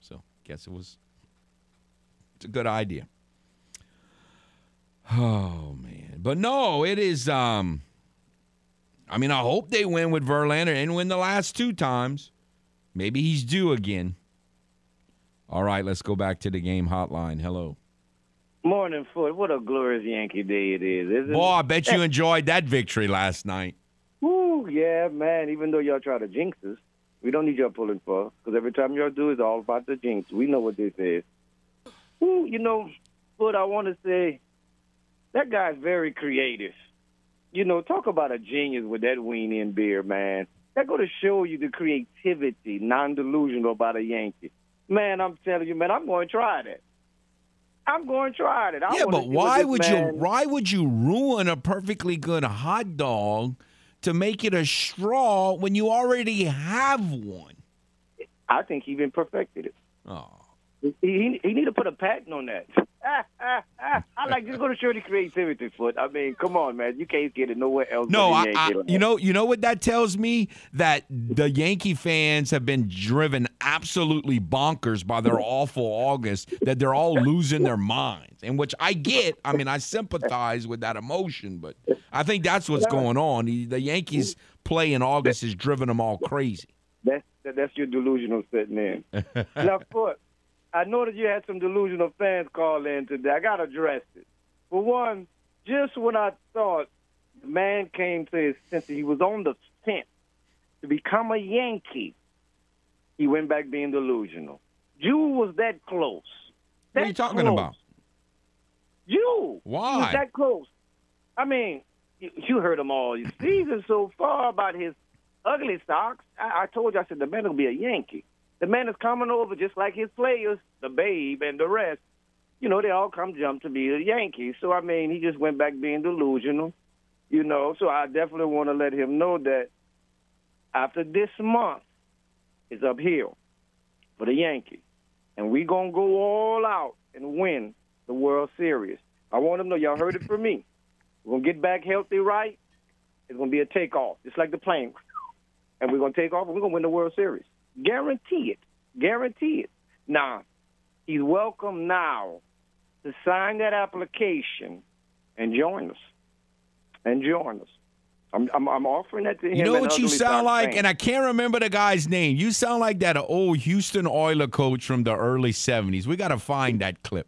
So guess it was. It's a good idea. Oh man, but no, it is. Um, I mean, I hope they win with Verlander and win the last two times. Maybe he's due again. All right, let's go back to the game hotline. Hello. Morning, Foot. What a glorious Yankee day it is, isn't Boy, it? I bet you enjoyed that victory last night. Woo, yeah, man. Even though y'all try to jinx us, we don't need y'all pulling for us because every time y'all do, it's all about the jinx. We know what this is. Woo, you know, Foot, I want to say that guy's very creative. You know, talk about a genius with that wean in beer, man. That go to show you the creativity, non-delusional about a Yankee. Man, I'm telling you, man, I'm going to try that. I'm going to try it. I yeah, but why would man- you why would you ruin a perfectly good hot dog to make it a straw when you already have one? I think he even perfected it. Oh. He, he, he need to put a patent on that. I like just go to show the creativity foot. I mean, come on, man. You can't get it nowhere else. No, I, I, you know, you know what that tells me that the Yankee fans have been driven absolutely bonkers by their awful August. That they're all losing their minds, and which I get. I mean, I sympathize with that emotion, but I think that's what's going on. The, the Yankees play in August has driven them all crazy. That's that, that's your delusional sitting in. now, foot. I know that you had some delusional fans call in today. I got to address it. For one, just when I thought the man came to his senses, he was on the fence to become a Yankee. He went back being delusional. You was that close. What are you talking close. about? You. Why? He was that close. I mean, you, you heard him all season so far about his ugly socks. I, I told you, I said, the man will be a Yankee. The man is coming over just like his players, the Babe and the rest. You know, they all come jump to be a Yankee. So, I mean, he just went back being delusional, you know. So I definitely want to let him know that after this month is uphill for the Yankees. And we to go all out and win the World Series. I want them to know, y'all heard it from me. We're to get back healthy right. It's to be a takeoff, just like the plane. And we're to take off and we're to win the World Series. Guarantee it. Guarantee it. Now, he's welcome now to sign that application and join us. And join us. I'm, I'm, I'm offering that to him. You know what you sound like, fans. and I can't remember the guy's name. You sound like that old Houston Oiler coach from the early '70s. We got to find that clip.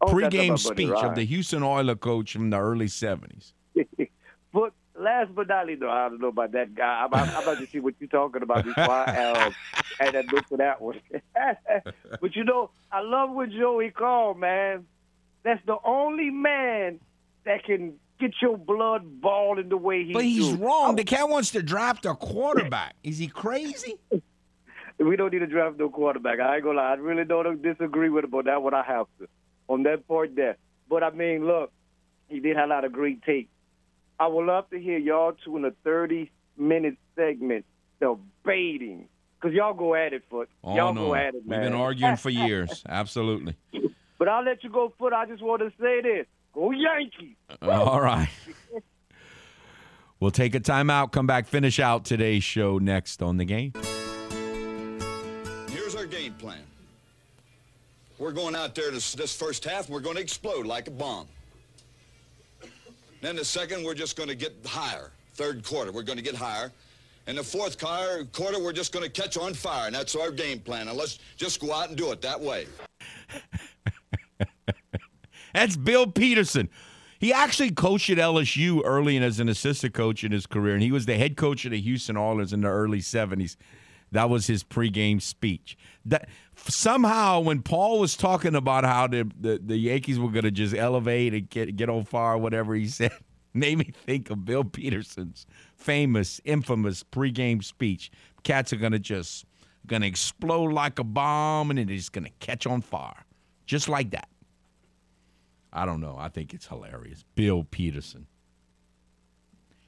Oh, Pre-game buddy speech of the Houston Oiler coach from the early '70s. last but not least, though, I don't know about that guy. I'm, I'm about to see what you're talking about before I um, had that look for that one. but you know, I love what Joey called, man. That's the only man that can get your blood boiling the way he But he's do. wrong. The cat wants to draft a quarterback. Is he crazy? We don't need to draft no quarterback. I ain't gonna lie. I really don't disagree with him, but that one I have to on that part there. But I mean, look, he did have a lot of great tape. I would love to hear y'all two in a 30 minute segment debating. Because y'all go at it, Foot. Oh y'all no, go at it, man. we've been arguing for years. Absolutely. But I'll let you go, Foot. I just want to say this. Go Yankees. Uh, all right. We'll take a timeout. Come back. Finish out today's show next on the game. Here's our game plan. We're going out there this, this first half, and we're going to explode like a bomb. Then the second, we're just going to get higher. Third quarter, we're going to get higher. And the fourth quarter, quarter, we're just going to catch on fire, and that's our game plan. And let's just go out and do it that way. That's Bill Peterson. He actually coached at LSU early and as an assistant coach in his career, and he was the head coach of the Houston Oilers in the early '70s. That was his pregame speech. That somehow, when Paul was talking about how the the, the Yankees were going to just elevate and get get on fire, whatever he said, made me think of Bill Peterson's famous, infamous pregame speech. Cats are going to just going to explode like a bomb, and it is going to catch on fire, just like that. I don't know. I think it's hilarious. Bill Peterson.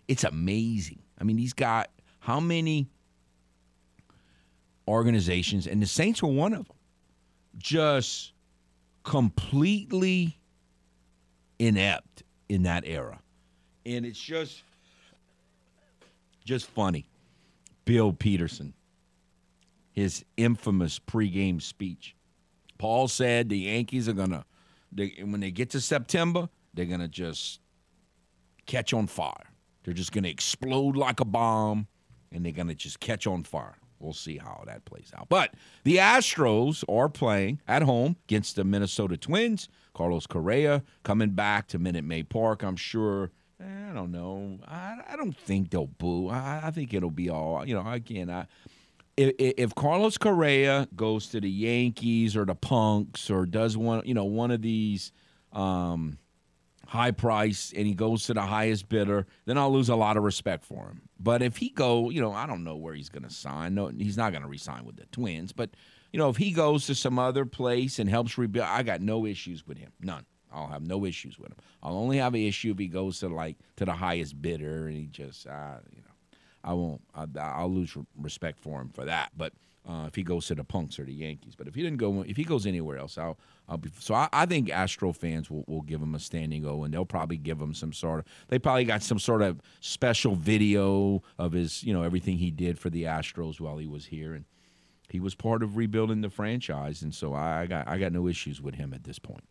It's amazing. I mean, he's got how many organizations, and the Saints were one of them, just completely inept in that era. And it's just just funny. Bill Peterson, his infamous pregame speech. Paul said the Yankees are gonna they, when they get to September, they're gonna just catch on fire. They're just gonna explode like a bomb, and they're gonna just catch on fire. We'll see how that plays out. But the Astros are playing at home against the Minnesota Twins. Carlos Correa coming back to Minute Maid Park. I'm sure. eh, I don't know. I, I don't think they'll boo. I, I think it'll be all. You know, again, I if, if Carlos Correa goes to the Yankees or the Punks or does one, you know, one of these um, high price and he goes to the highest bidder, then I'll lose a lot of respect for him. But if he go, you know, I don't know where he's going to sign. No, he's not going to resign with the Twins. But you know, if he goes to some other place and helps rebuild, I got no issues with him. None. I'll have no issues with him. I'll only have an issue if he goes to like to the highest bidder and he just, uh, you know. I won't. I, I'll lose respect for him for that. But uh, if he goes to the Punks or the Yankees, but if he didn't go, if he goes anywhere else, I'll I'll be. So I, I think Astro fans will, will give him a standing O, and they'll probably give him some sort of. They probably got some sort of special video of his, you know, everything he did for the Astros while he was here, and he was part of rebuilding the franchise, and so I, got I got no issues with him at this point.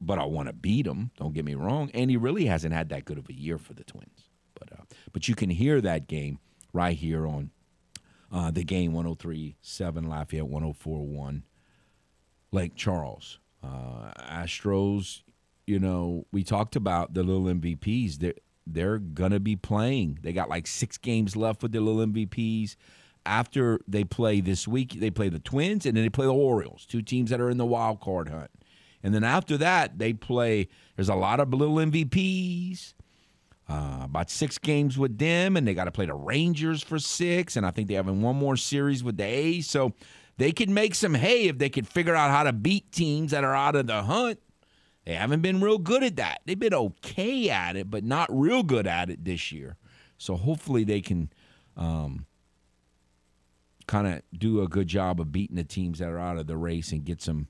But I want to beat him. Don't get me wrong, and he really hasn't had that good of a year for the Twins. But uh, but you can hear that game right here on uh, the game 103.7 Lafayette 104.1 Lake Charles. Uh, Astros, you know, we talked about the little MVPs. They're, they're going to be playing. They got like six games left with the little MVPs. After they play this week, they play the Twins and then they play the Orioles, two teams that are in the wild card hunt. And then after that, they play, there's a lot of little MVPs. Uh, about six games with them, and they got to play the Rangers for six, and I think they have one more series with the A's. So they could make some hay if they could figure out how to beat teams that are out of the hunt. They haven't been real good at that. They've been okay at it, but not real good at it this year. So hopefully they can um, kind of do a good job of beating the teams that are out of the race and get some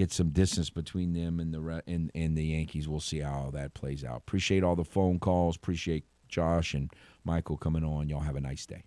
get some distance between them and the and, and the Yankees. We'll see how that plays out. Appreciate all the phone calls. Appreciate Josh and Michael coming on. Y'all have a nice day.